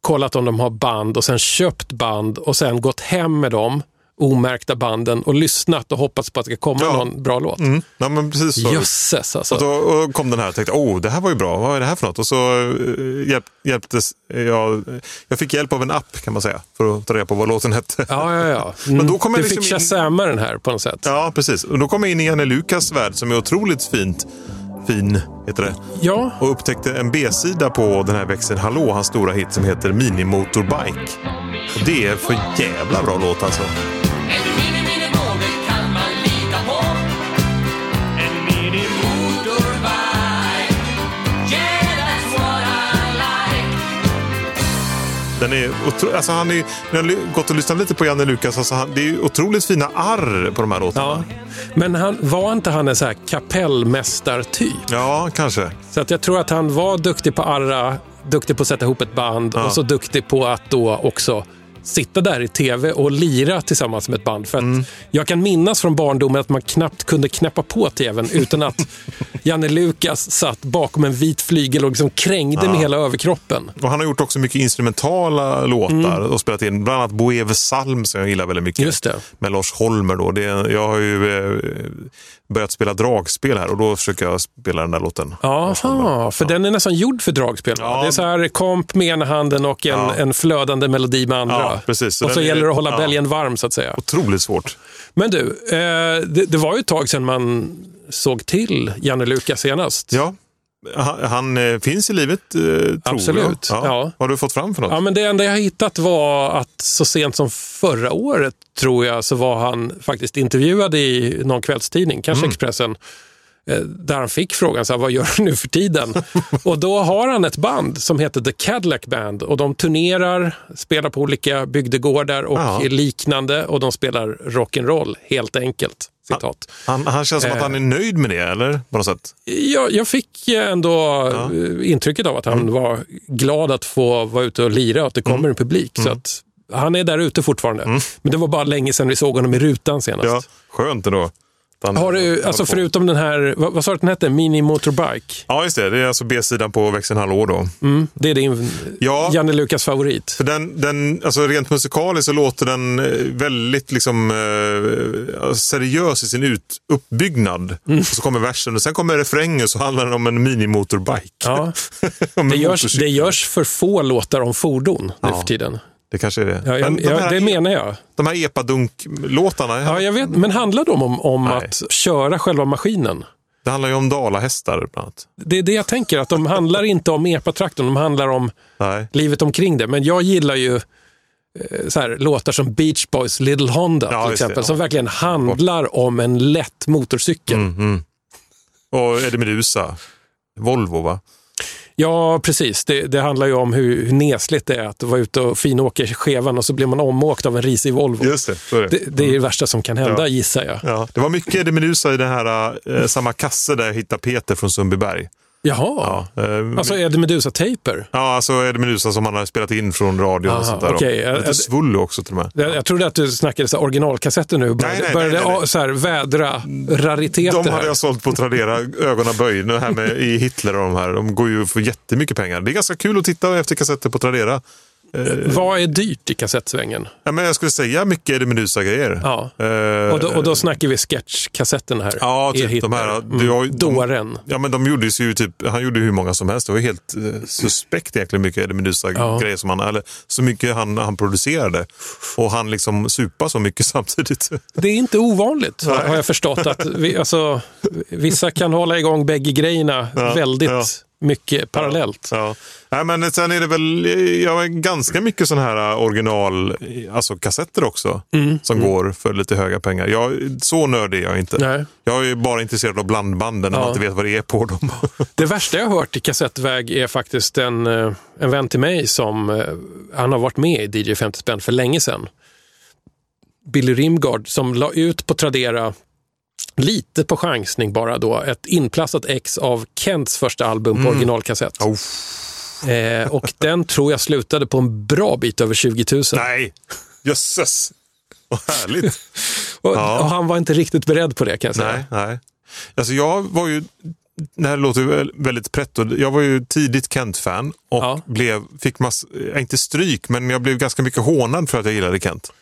kollat om de har band och sen köpt band och sen gått hem med dem, omärkta banden och lyssnat och hoppats på att det ska komma någon bra låt? Mm. Ja, men precis så. Jösses alltså. Och då och kom den här och tänkte, åh, det här var ju bra. Vad är det här för något? Och så eh, hjälp, hjälptes jag. Jag fick hjälp av en app kan man säga, för att ta reda på vad låten hette. Ja, ja, ja. (laughs) Men då kom jag du liksom fick in- shazama den här på något sätt. Ja, precis. Och då kom jag in i Janne Lukas värld som är otroligt fint. Fin, heter det. Ja. Och upptäckte en B-sida på den här växeln Hallå, hans stora hit som heter Mini Motorbike. Och det är för jävla bra låt alltså. Mini-motorbike Den är otro... alltså han är... Jag har gått och lyssnat lite på Janne Lukas. Alltså han... Det är otroligt fina arr på de här låtarna. Men han, var inte han en så här kapellmästartyp? Ja, kanske. Så att jag tror att han var duktig på arra, duktig på att sätta ihop ett band Ja. och så duktig på att då också sitta där i tv och lira tillsammans med ett band. För att Mm. Jag kan minnas från barndomen att man knappt kunde knäppa på tvn utan att (laughs) Janne Lukas satt bakom en vit flygel och liksom krängde med Ja. hela överkroppen. Och han har gjort också mycket instrumentala låtar och spelat in bland annat Boeve Salm som jag gillar väldigt mycket. Mm. Just det. Med Lars Holmer då. Det jag har ju eh, börjat spela dragspel här och då försöker jag spela den där låten. Jaha, för den är nästan gjord för dragspel. va? Det är så här komp med ena handen och en, Ja. en flödande melodi med andra. Ja, precis. Så och så gäller det att hålla ja. bälgen varm så att säga. Otroligt svårt. Men du, eh, det, det var ju ett tag sedan man såg till Janne Lukas senast. Ja, han, han eh, finns i livet, eh, tror Absolut, jag. ja. Vad har du fått fram för något? Ja, men det enda jag hittat var att så sent som förra året, tror jag, så var han faktiskt intervjuad i någon kvällstidning, kanske Mm. Expressen, eh, där han fick frågan, så här, vad gör du nu för tiden? (laughs) och då har han ett band som heter The Cadillac Band och de turnerar, spelar på olika bygdegårdar och Ja. liknande och de spelar rock'n'roll, helt enkelt. Citat. Han, han känns som att Eh. han är nöjd med det, eller? På något sätt. Jag, jag fick ändå eh, intrycket av att han var glad att få vara ute och lira och att det kommer en publik. Så att han är där ute fortfarande. Men det var bara länge sedan vi såg honom i rutan senast. Ja, skönt ändå. Har du, alltså förutom den här, vad, vad sa du att den hette? Mini Motorbike? Ja, just det. Det är alltså B-sidan på växeln Hallå då. Mm, det är din Ja. Janne Lukas favorit. För den, den, alltså rent musikaliskt så låter den eh, väldigt liksom, eh, seriös i sin ut, uppbyggnad. Mm. Och så kommer versen och sen kommer refrängen och så handlar den om en minimotorbike. Ja. (laughs) Om Det görs, det görs för få låtar om fordon nu Ja. för tiden. Det kanske är det. Ja, jag, Men de ja, här- det menar jag. De här epadunk-låtarna. Ja, jag vet, men handlar de om, om att köra själva maskinen? Det handlar ju om dalahästar bland annat. Det är det jag tänker, att de handlar inte om epatraktorn, de handlar om Nej. livet omkring det. Men jag gillar ju eh, så här, låtar som Beach Boys Little Honda Ja, till det, exempel, ja. som verkligen handlar om en lätt motorcykel. Mm, mm. Och Eddie Meduza. Volvo va? Ja, precis. Det, det handlar ju om hur, hur nesligt det är att vara ute och finåka i skevan och så blir man omåkt av en risig Volvo. Just det, så är det. Det, det är det värsta som kan hända, Ja. gissar jag. Ja, det var mycket Eddie Meduza i den här eh, samma kasse där jag hittade Peter från Sundbyberg. Jaha, Ja, eh, alltså Eddie Meduza Taper. ja, alltså Eddie Meduza som han har spelat in från radion och Aha, sånt där. Och Eh, Lite svullo också till och med. Jag, jag trodde att du snackade så originalkassetter nu. Började, Nej, nej, började nej, Så här, vädra rariteter. De hade här. jag sålt på Tradera, ögonen böj. Nu här med i Hitler och de här. De går ju för jättemycket pengar. Det är ganska kul att titta efter kassetter på Tradera. Vad är dyrt i kassettsvängen? Ja, men jag skulle säga mycket Eddie Meduza-grejer. Ja. Eh, Och då, och då snackar vi sketchkassetten här. Ja, typ de här. Mm. Du har de, Dåren. ja, men de gjorde ju typ, han gjorde hur många som helst. Det var helt eh, suspekt egentligen mycket Eddie Meduza-grejer som han, eller så mycket han, han producerade. Och han liksom supa så mycket (laughs) samtidigt. Det är inte ovanligt, har, Nej. har jag förstått. att vi, alltså, Vissa kan hålla igång bägge grejerna Ja, väldigt. Mycket parallellt. Ja. Nej, men sen är det väl ja, ganska mycket sådana här eh, original, alltså kassetter också. Mm. Som går för lite höga pengar. Jag, så nördig är jag inte. Nej. Jag är bara intresserad av blandbanden Ja. man inte vet vad det är på dem. (laughs) Det värsta jag har hört i kassettväg är faktiskt en, eh, en vän till mig som eh, han har varit med i DJ 50 spänn för länge sedan. Billy Rimgard som la ut på Tradera lite på chansning bara då, ett inplastat ex av Kents första album på originalkassett. Eh, och den tror jag slutade på en bra bit över 20 000. Nej, jösses. Vad härligt. (laughs) Och, Ja. och han var inte riktigt beredd på det kan jag säga. Nej, nej. Alltså jag var ju, det här låter väl väldigt pretto, jag var ju tidigt Kent-fan och Ja. blev, fick mass, eh, inte stryk, men jag blev ganska mycket hånad för att jag gillade Kent.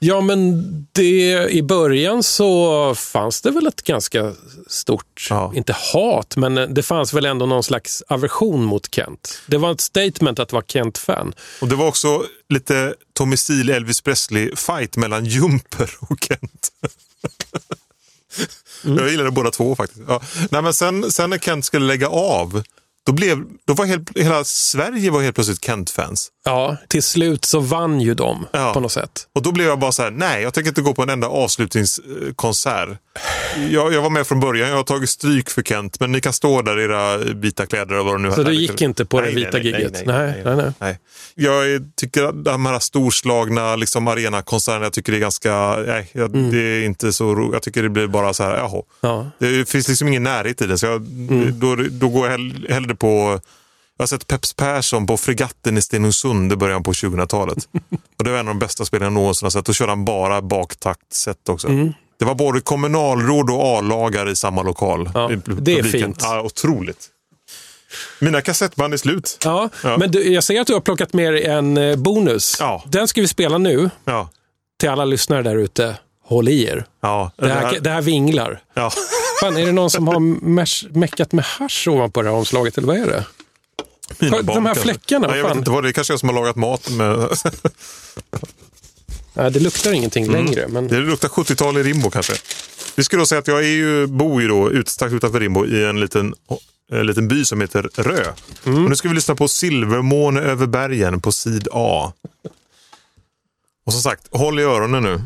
Ja, men det, i början så fanns det väl ett ganska stort, Ja. inte hat, men det fanns väl ändå någon slags aversion mot Kent. Det var ett statement att vara Kent-fan. Och det var också lite Tommy Steele, Elvis Presley-fight mellan Jumper och Kent. Jag gillade båda två faktiskt. Ja. Nej, men sen, sen när Kent skulle lägga av, då, blev, då var helt, hela Sverige var helt plötsligt Kent-fans. Ja, till slut så vann ju de Ja. på något sätt. Och då blev jag bara så här, nej, jag tänker inte gå på en enda avslutningskonsert. Jag, jag var med från början, jag har tagit stryk för Kent, men ni kan stå där i era vita kläder och vad det nu Så du gick inte på det nej, vita nej, gigget? Nej, Nej, nej, nej. nej. Jag tycker att de här storslagna liksom, arenakonserterna, jag tycker det är ganska, nej, jag, Mm. det är inte så roligt. Jag tycker det blir bara så här, jaha. Ja. Det finns liksom ingen närhet i det, så jag, Mm. då, då går jag hell, hellre på jag har sett Peps Persson på Fregatten i Stenungsund i början på 2000-talet. (laughs) och det var en av de bästa spelen jag någonsin har sett. Då körde han bara baktaktset också. Mm. Det var både kommunalråd och A-lagare i samma lokal. Ja, i det är fint. Ja, otroligt. Mina kassettband är slut. Ja, Ja. men du, jag ser att du har plockat med dig en eh, bonus. Ja. Den ska vi spela nu Ja. till alla lyssnare där ute. Håll i er. Ja, Det här, det här vinglar. ja. (laughs) Fan, är det någon som har mesh, meckat med hasch ovanpå det här omslaget, eller vad är det? Mina de här fläckarna, vad Nej, jag vet fan? inte vad det är. kanske jag som har lagat mat med... (laughs) Nej, det luktar ingenting Mm. längre. Men... Det luktar 70-tal i Rimbo kanske. Vi ska då säga att jag är ju, bor ju då ut, strax utanför Rimbo i en liten, en liten by som heter Rö. Mm. Och nu ska vi lyssna på Silvermåne över bergen på sid A. Och som sagt, håll i öronen nu.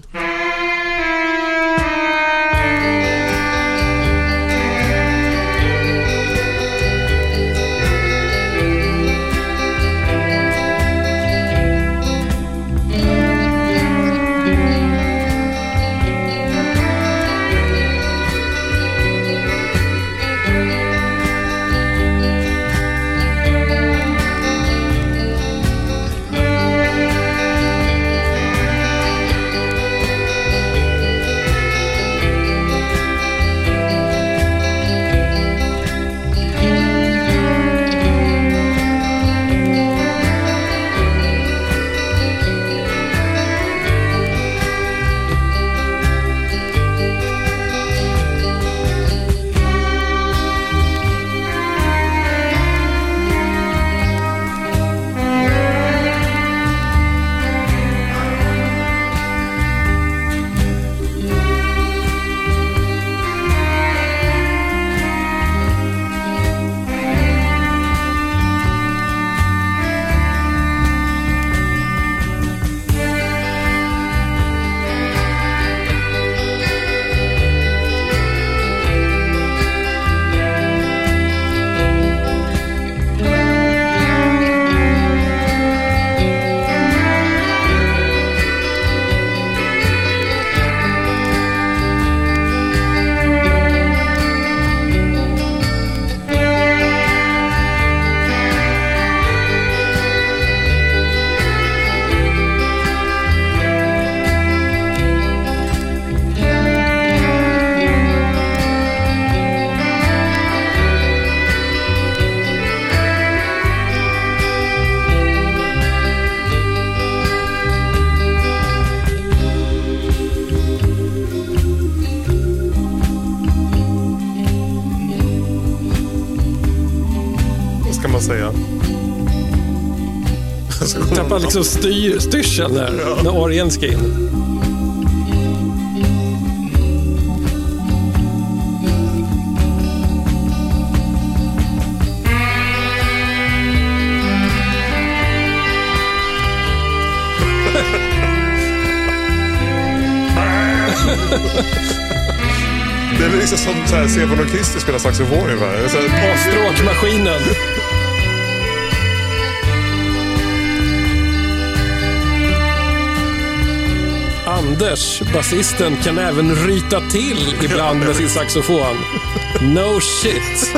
Liksom styr, styrseln när, när orgeln ska in. (laughs) Det är liksom som så här, Stefan och Christer spelar saxofon ungefär. Och stråkmaskinen. Anders, basisten, kan även ryta till ibland med sin saxofon. No shit.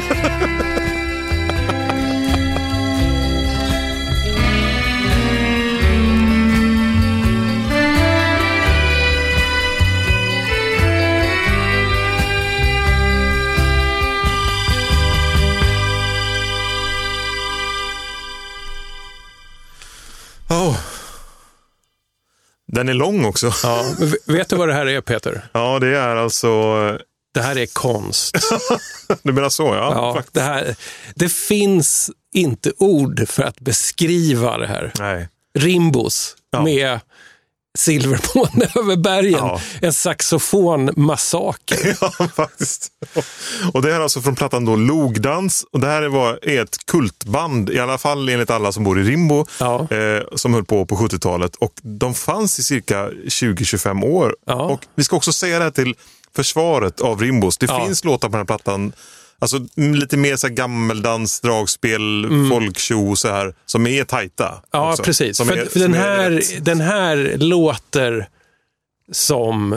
Den är lång också. Ja, vet du vad det här är, Peter? Ja, det är alltså... Det här är konst. (laughs) Du menar så, ja. Ja, det, här, det finns inte ord för att beskriva det här. Nej. Rimbos med Silvermåne (laughs) över bergen. Ja. En saxofonmassaker. (laughs) Ja, faktiskt. Och det här är alltså från plattan då Logdans. Och det här var är ett kultband, i alla fall enligt alla som bor i Rimbo, Ja. eh, som höll på på 70-talet. Och de fanns i cirka 20-25 år. Ja. Och vi ska också säga det här till försvaret av Rimbos. Det finns låtar på den här plattan Alltså lite mer så gammeldans, dragspel, folkshow så här, som är tajta. Mm. Ja, också. precis. Som För, är- för den, här, den här låter som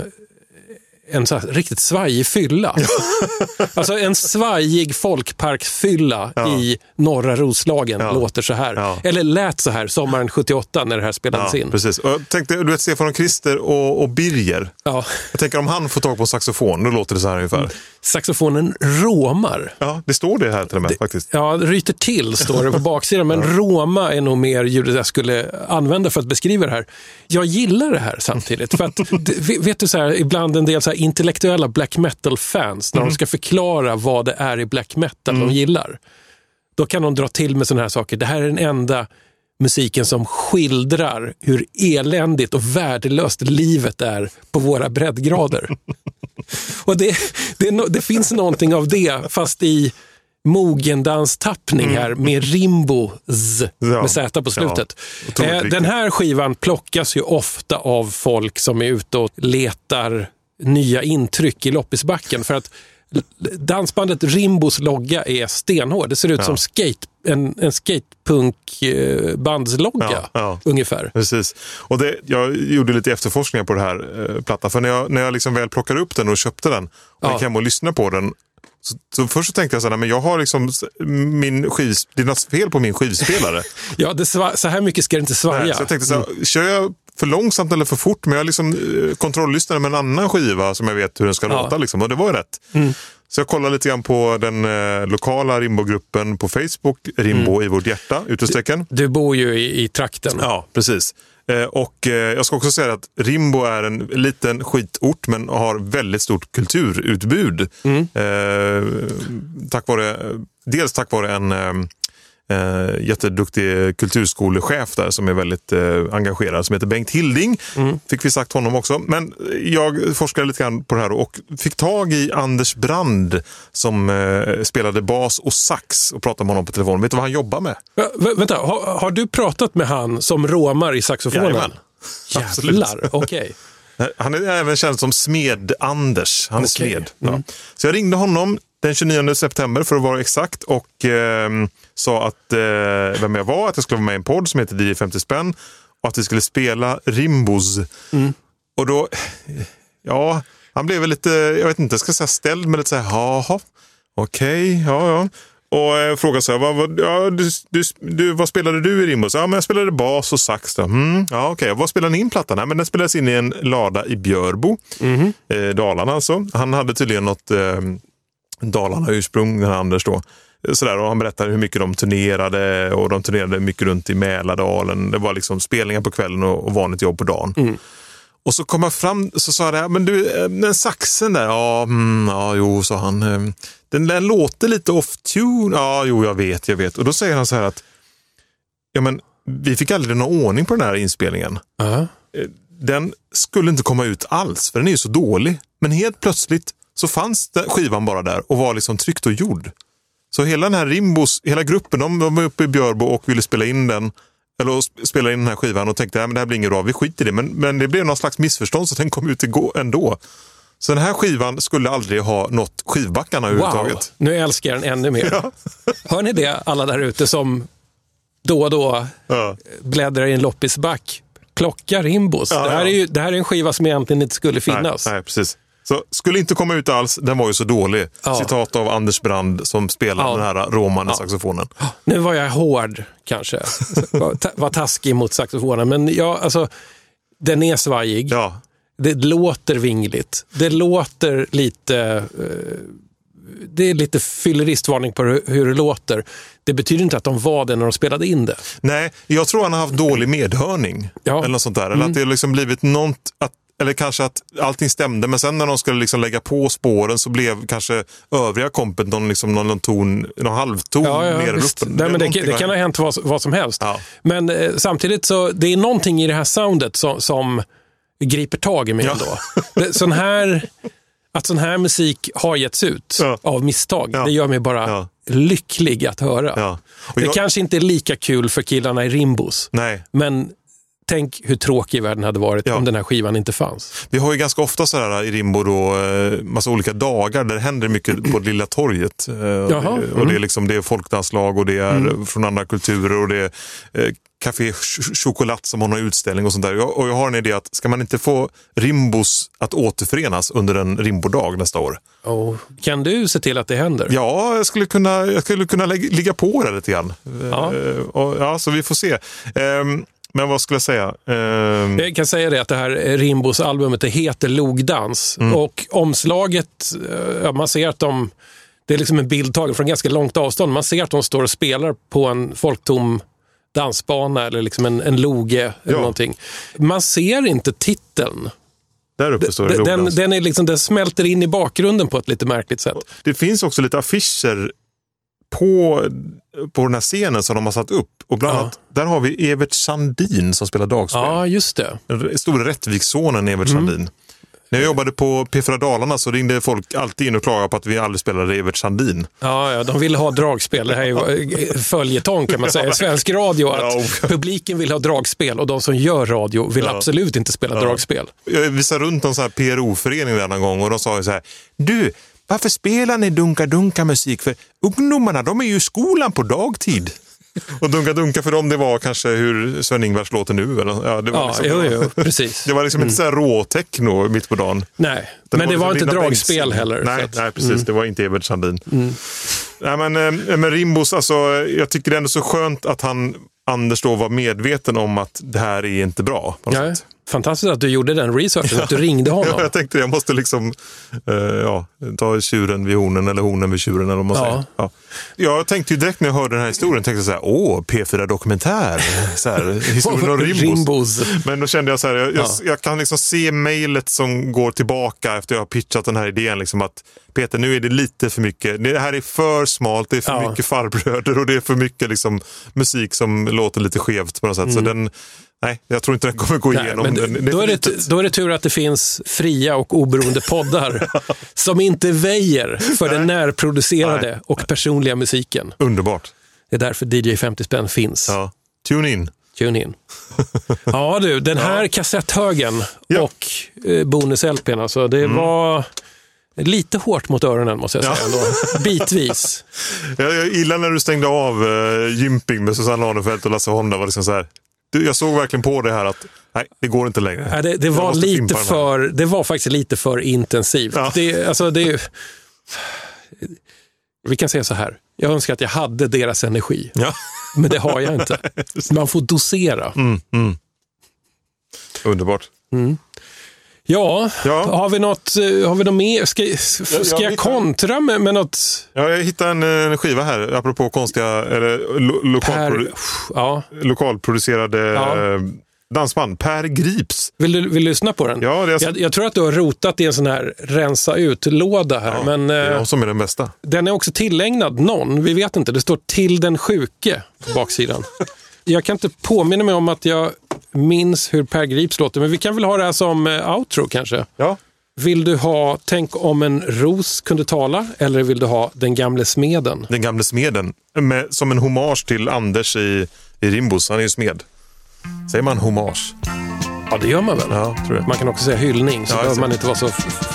en så riktigt svajig fylla. (laughs) alltså en svajig folkparksfylla i norra Roslagen Ja. låter så här. Ja. Eller lät så här sommaren 78 när det här spelades Ja, in. precis. Och jag tänkte, du vet Stefan och Christer och, och Birger. Ja. Jag tänker om han får tag på en saxofon, då låter det så här ungefär. Saxofonen råmar. Ja, det står det här till och med faktiskt. Ja, ryter till står det på baksidan, men (laughs) Roma är nog mer ljudet jag skulle använda för att beskriva det här. Jag gillar det här samtidigt. För att, (laughs) vet du, så här, ibland en del så intellektuella black metal-fans, när de ska förklara vad det är i black metal de gillar, då kan de dra till med sådana här saker. Det här är den enda musiken som skildrar hur eländigt och värdelöst livet är på våra breddgrader. (laughs) Och det, det, det finns någonting av det, fast i mogendanstappning här med rimbo z, Ja. med z på slutet. Ja, eh, den här skivan plockas ju ofta av folk som är ute och letar nya intryck i loppisbacken. För att dansbandet Rimbos logga är stenhård. Det ser ut Ja. som skate, en, en skatepunkbandslogga Ja, ja. ungefär. Precis. Och det, jag gjorde lite efterforskningar på det här eh, plattan. För när jag, när jag liksom väl plockade upp den och köpte den och Ja. gick hem och lyssnade på den. Så, så först så tänkte jag så här, men jag har liksom min skiv, det är något fel på min skivspelare. (laughs) Ja, det sva, så här mycket ska det inte svaja. Nej, så jag tänkte så här, kör jag för långsamt eller för fort? Men jag liksom eh, kontrolllyssnade med en annan skiva som jag vet hur den ska Ja. låta. Liksom, och det var ju rätt. Så jag kollade lite grann på den eh, lokala Rimbo-gruppen på Facebook, Rimbo i vårt hjärta, utropstecken. Du bor ju i, i trakten. Ja, precis. Eh, och eh, jag ska också säga att Rimbo är en liten skitort men har väldigt stort kulturutbud. Eh, tack vare, dels tack vare en eh, jätteduktig kulturskolechef där som är väldigt eh, engagerad som heter Bengt Hilding. Fick vi sagt honom också. Men jag forskade lite grann på det här och fick tag i Anders Brand som eh, spelade bas och sax och pratade med honom på telefon. Vet du vad han jobbar med? Ja, vä- vänta, har, har du pratat med han som råmar i saxofonen? Jajamän. Jävlar, okej. Han är även känd som Smed-Anders. Han är smed. Ja. Så jag ringde honom den 29 september för att vara exakt och ehm, sa att eh, vem jag var, att jag skulle vara med i en podd som heter 1050 spänn och att vi skulle spela Rimbos. Och då, ja, han blev väl lite, jag vet inte, jag ska säga ställd, men lite så här, jaha, okej, ja, ja. Och eh, frågade så här, vad, vad, ja, du, du, du, vad spelade du i Rimbos? Ja, men jag spelade bas och sax. Då. Mm, ja, okej. Vad spelade ni in plattan? Men den spelades in i en lada i Björbo, eh, Dalarna alltså. Han hade tydligen något eh, Dalarna-ursprung, den här Anders då. Sådär, och han berättade hur mycket de turnerade och de turnerade mycket runt i Mälardalen. Det var liksom spelningar på kvällen och, och vanligt jobb på dagen. Och så kom jag fram så sa jag, men du, eh, den saxen där, ja, mm, ja jo, sa han. Den, den låter lite off-tune. Ja, jo, jag vet, jag vet. Och då säger han så här att, ja men, vi fick aldrig någon ordning på den här inspelningen. Eh, Den skulle inte komma ut alls, för den är ju så dålig. Men helt plötsligt så fanns skivan bara där och var liksom tryckt och gjord. Så hela den här Rimbos, hela gruppen, de, var uppe i Björbo och ville spela in den. Eller sp- spela in den här skivan och tänkte att det här blir inget bra, vi skiter i det. Men, men det blev någon slags missförstånd så den kom ut igår ändå. Så den här skivan skulle aldrig ha nått skivbackarna Wow, överhuvudtaget. nu älskar jag den ännu mer. (laughs) Hör ni det, alla där ute som då och då bläddrar i en loppisback? Plocka Rimbos. Ja, det, här ja. är ju, det här är en skiva som egentligen inte skulle finnas. Nej, nej, precis. Så skulle inte komma ut alls, den var ju så dålig. Ja. Citat av Anders Brand som spelar Ja. den här romande saxofonen. Nu var jag hård kanske. (laughs) var, ta, var taskig mot saxofonen. Men ja, alltså, den är svajig. Det låter vingligt. Det låter lite... Eh, det är lite fylleristvarning på hur, det låter. Det betyder inte att de var det när de spelade in det. Nej, jag tror han har haft dålig medhörning. Eller något sånt där. Eller att det har liksom blivit något, att, eller kanske att allting stämde, men sen när de skulle liksom lägga på spåren så blev kanske övriga kompet någon, liksom någon, någon ton, någon halvton Ja, ja, nere i visst. luppen. Nej, men det, det kan ha hänt vad, vad som helst. Men eh, samtidigt så det är någonting i det här soundet som, som griper tag i mig ändå. Det, sån här, att sån här musik har getts ut av misstag, det gör mig bara lycklig att höra. Det jag- kanske inte är lika kul för killarna i Rimbos, Nej. men tänk hur tråkig världen hade varit om den här skivan inte fanns. Vi har ju ganska ofta så här i Rimbo då, eh, massa olika dagar där det händer mycket på Lilla torget. Eh, och Jaha, det- Och det är, mm. liksom, det är folkdanslag och det är Mm. från andra kulturer och det är eh, Café Ch- Chocolat som har någon utställning och sånt där. Jag, och jag har en idé att ska man inte få Rimbos att återförenas under en Rimbodag nästa år? Och kan du se till att det händer? Ja, jag skulle kunna, jag skulle kunna lägga, ligga på det lite grann. Ja. Eh, och, ja, så vi får se. Ehm, men vad skulle jag säga? Ehm, Jag kan säga det att det här Rimbos albumet det heter Logdans Mm. och omslaget, eh, man ser att de, det är liksom en bild tagen från ganska långt avstånd. Man ser att de står och spelar på en folktom dansbana eller liksom en, en loge eller Ja. någonting. Man ser inte titeln. Där uppe står det Den, den, är liksom, den smälter in i bakgrunden på ett lite märkligt sätt. Det finns också lite affischer på, på den här scenen som de har satt upp. Och bland annat, där har vi Evert Sandin som spelar dagspel. Ja, just det. Den stora Rättvikssonen Evert Mm. Sandin. När jag jobbade på P4 Dalarna så ringde folk alltid in och klagade på att vi aldrig spelade Evert Sandin. Ja, ja, de vill ha dragspel. Det här är ju följetong kan man säga. Svensk radio att publiken vill ha dragspel och de som gör radio vill Ja. absolut inte spela Ja. dragspel. Jag visade runt en sån här PRO-förening där någon gång och de sa så här. Du, varför spelar ni dunka-dunka-musik? För ungdomarna, de är ju i skolan på dagtid. (laughs) Och dunka-dunka för dem, det var kanske hur Sven-Ingvars låter nu. Eller? Ja, det var Ja, liksom, jo, jo, precis. Det var liksom inte så här råtechno mitt på dagen. Nej, men det var inte dragspel Bengtzing. heller. Nej, att- nej precis. Mm. Det var inte Evert Sandin. Nej, men, eh, men Rimbos, alltså, jag tycker det är ändå så skönt att han, Anders då var medveten om att det här är inte bra. på något Ja, sätt. Fantastiskt att du gjorde den researchen, att du ringde honom. (laughs) Ja, jag tänkte jag måste liksom eh, ja, ta tjuren vid hornen eller hornen vid tjuren. Eller vad man Ja. säger. Ja. Jag tänkte ju direkt när jag hörde den här historien, tänkte så här, åh, P4 Dokumentär. (laughs) Så här, historien om (laughs) Rimbos. Rimbos. Men då kände jag så här, jag, jag, Ja. jag kan liksom se mejlet som går tillbaka efter jag har pitchat den här idén. Liksom att Peter, nu är det lite för mycket. Det här är för smalt, det är för Ja. mycket farbröder och det är för mycket liksom, musik som låter lite skevt på något sätt. Så Mm. den, nej, jag tror inte den kommer gå Nej, igenom. men den, då, är det, då är det tur att det finns fria och oberoende poddar (laughs) som inte väjer för den närproducerade Nej. och personliga musiken. Underbart. Det är därför DJ 50 spänn finns. Ja. Tune in. Tune in. Ja du, den (laughs) här kassetthögen och eh, bonus-LPn, alltså, det var lite hårt mot öronen måste jag säga Mm. Ja. ändå. (laughs) Bitvis. Jag, jag gillar när du stängde av uh, Gymping med Susanne Arnefelt och Lasse Honda. Var liksom så här, jag såg verkligen på det här att nej, det går inte längre. Ja, det, det, var lite för, det var faktiskt lite för intensivt. Det, alltså, det, vi kan säga så här, jag önskar att jag hade deras energi. Ja. Men det har jag inte. (laughs) Man får dosera. Mm, mm. Underbart. Mm. Ja, har vi något, eh, har vi något mer? Ska, ska jag jag kontra med, med något? Ja, jag hittade en, en skiva här, apropå konstiga, eller lo, lokalprodu- ja. lokalproducerade Ja. eh, dansband. Per Grips. Vill du, vill du lyssna på den? Ja, det är jag, jag tror att du har rotat i en sån här rensa ut-låda här. men, Det är eh, jag som är den bästa. Den är också tillägnad någon, vi vet inte. Det står till den sjuke på baksidan. (laughs) jag kan inte påminna mig om att jag minns hur Per Grips låter, men vi kan väl ha det här som eh, outro kanske? Ja. Vill du ha Tänk om en ros kunde tala eller vill du ha Den gamle smeden? Den gamle smeden. Med, som en hommage till Anders i, i Rimbos. Han är ju smed. Säger man hommage? Ja, det gör man väl? Ja, tror jag. Man kan också säga hyllning, så Ja, behöver man inte vara så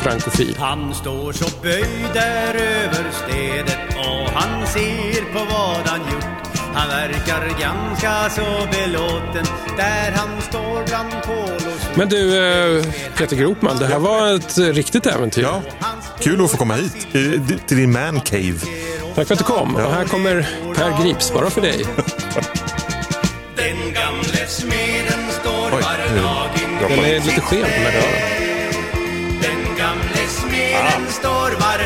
frankofil. Han står så böjd där över stedet och han ser på vad han gjort. Han verkar ganska så belåten där han står bland kol och Men du, eh, Peter Gropman, det här var ett riktigt äventyr. Ja, kul att få komma hit. Till din man cave. Tack för att du kom. Och här kommer Per Grips, bara för dig. Den gamle smeden står Oj, var nu dag Den är lite sken på den här dörren.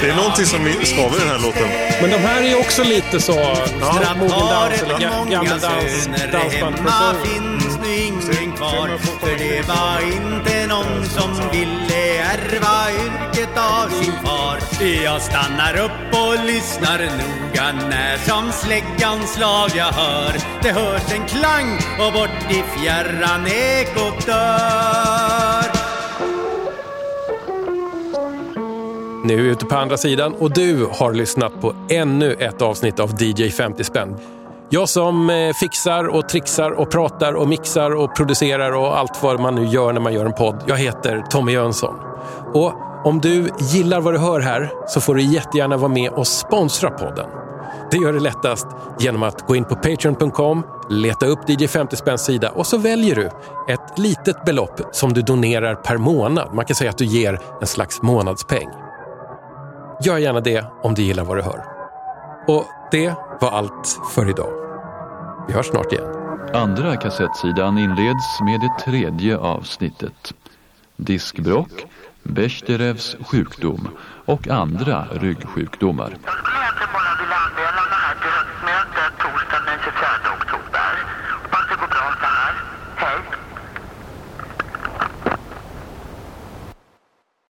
Det är någonting som skaver i den här låten. Men de här är ju också lite så Ja. mogendans eller ga- Många gammeldans, söner dansband. hemma finns nu ingen kvar. För det var inte någon som ville ärva yrket av sin far. Jag stannar upp och lyssnar noga när som släggans slag jag hör. Det hörs en klang och bort i fjärran ekot dör Nu är vi ute på andra sidan och du har lyssnat på ännu ett avsnitt av DJ 50 spänn. Jag som eh, fixar och trixar och pratar och mixar och producerar och allt vad man nu gör när man gör en podd. Jag heter Tommy Jönsson. Och om du gillar vad du hör här så får du jättegärna vara med och sponsra podden. Det gör det lättast genom att gå in på patreon.com, leta upp DJ 50 spänns sida och så väljer du ett litet belopp som du donerar per månad. Man kan säga att du ger en slags månadspeng. Gör gärna det om du gillar vad du hör. Och det var allt för idag. Vi hörs snart igen. Andra kassettsidan inleds med det tredje avsnittet. Diskbråck, Bechdерevs sjukdom och andra ryggsjukdomar.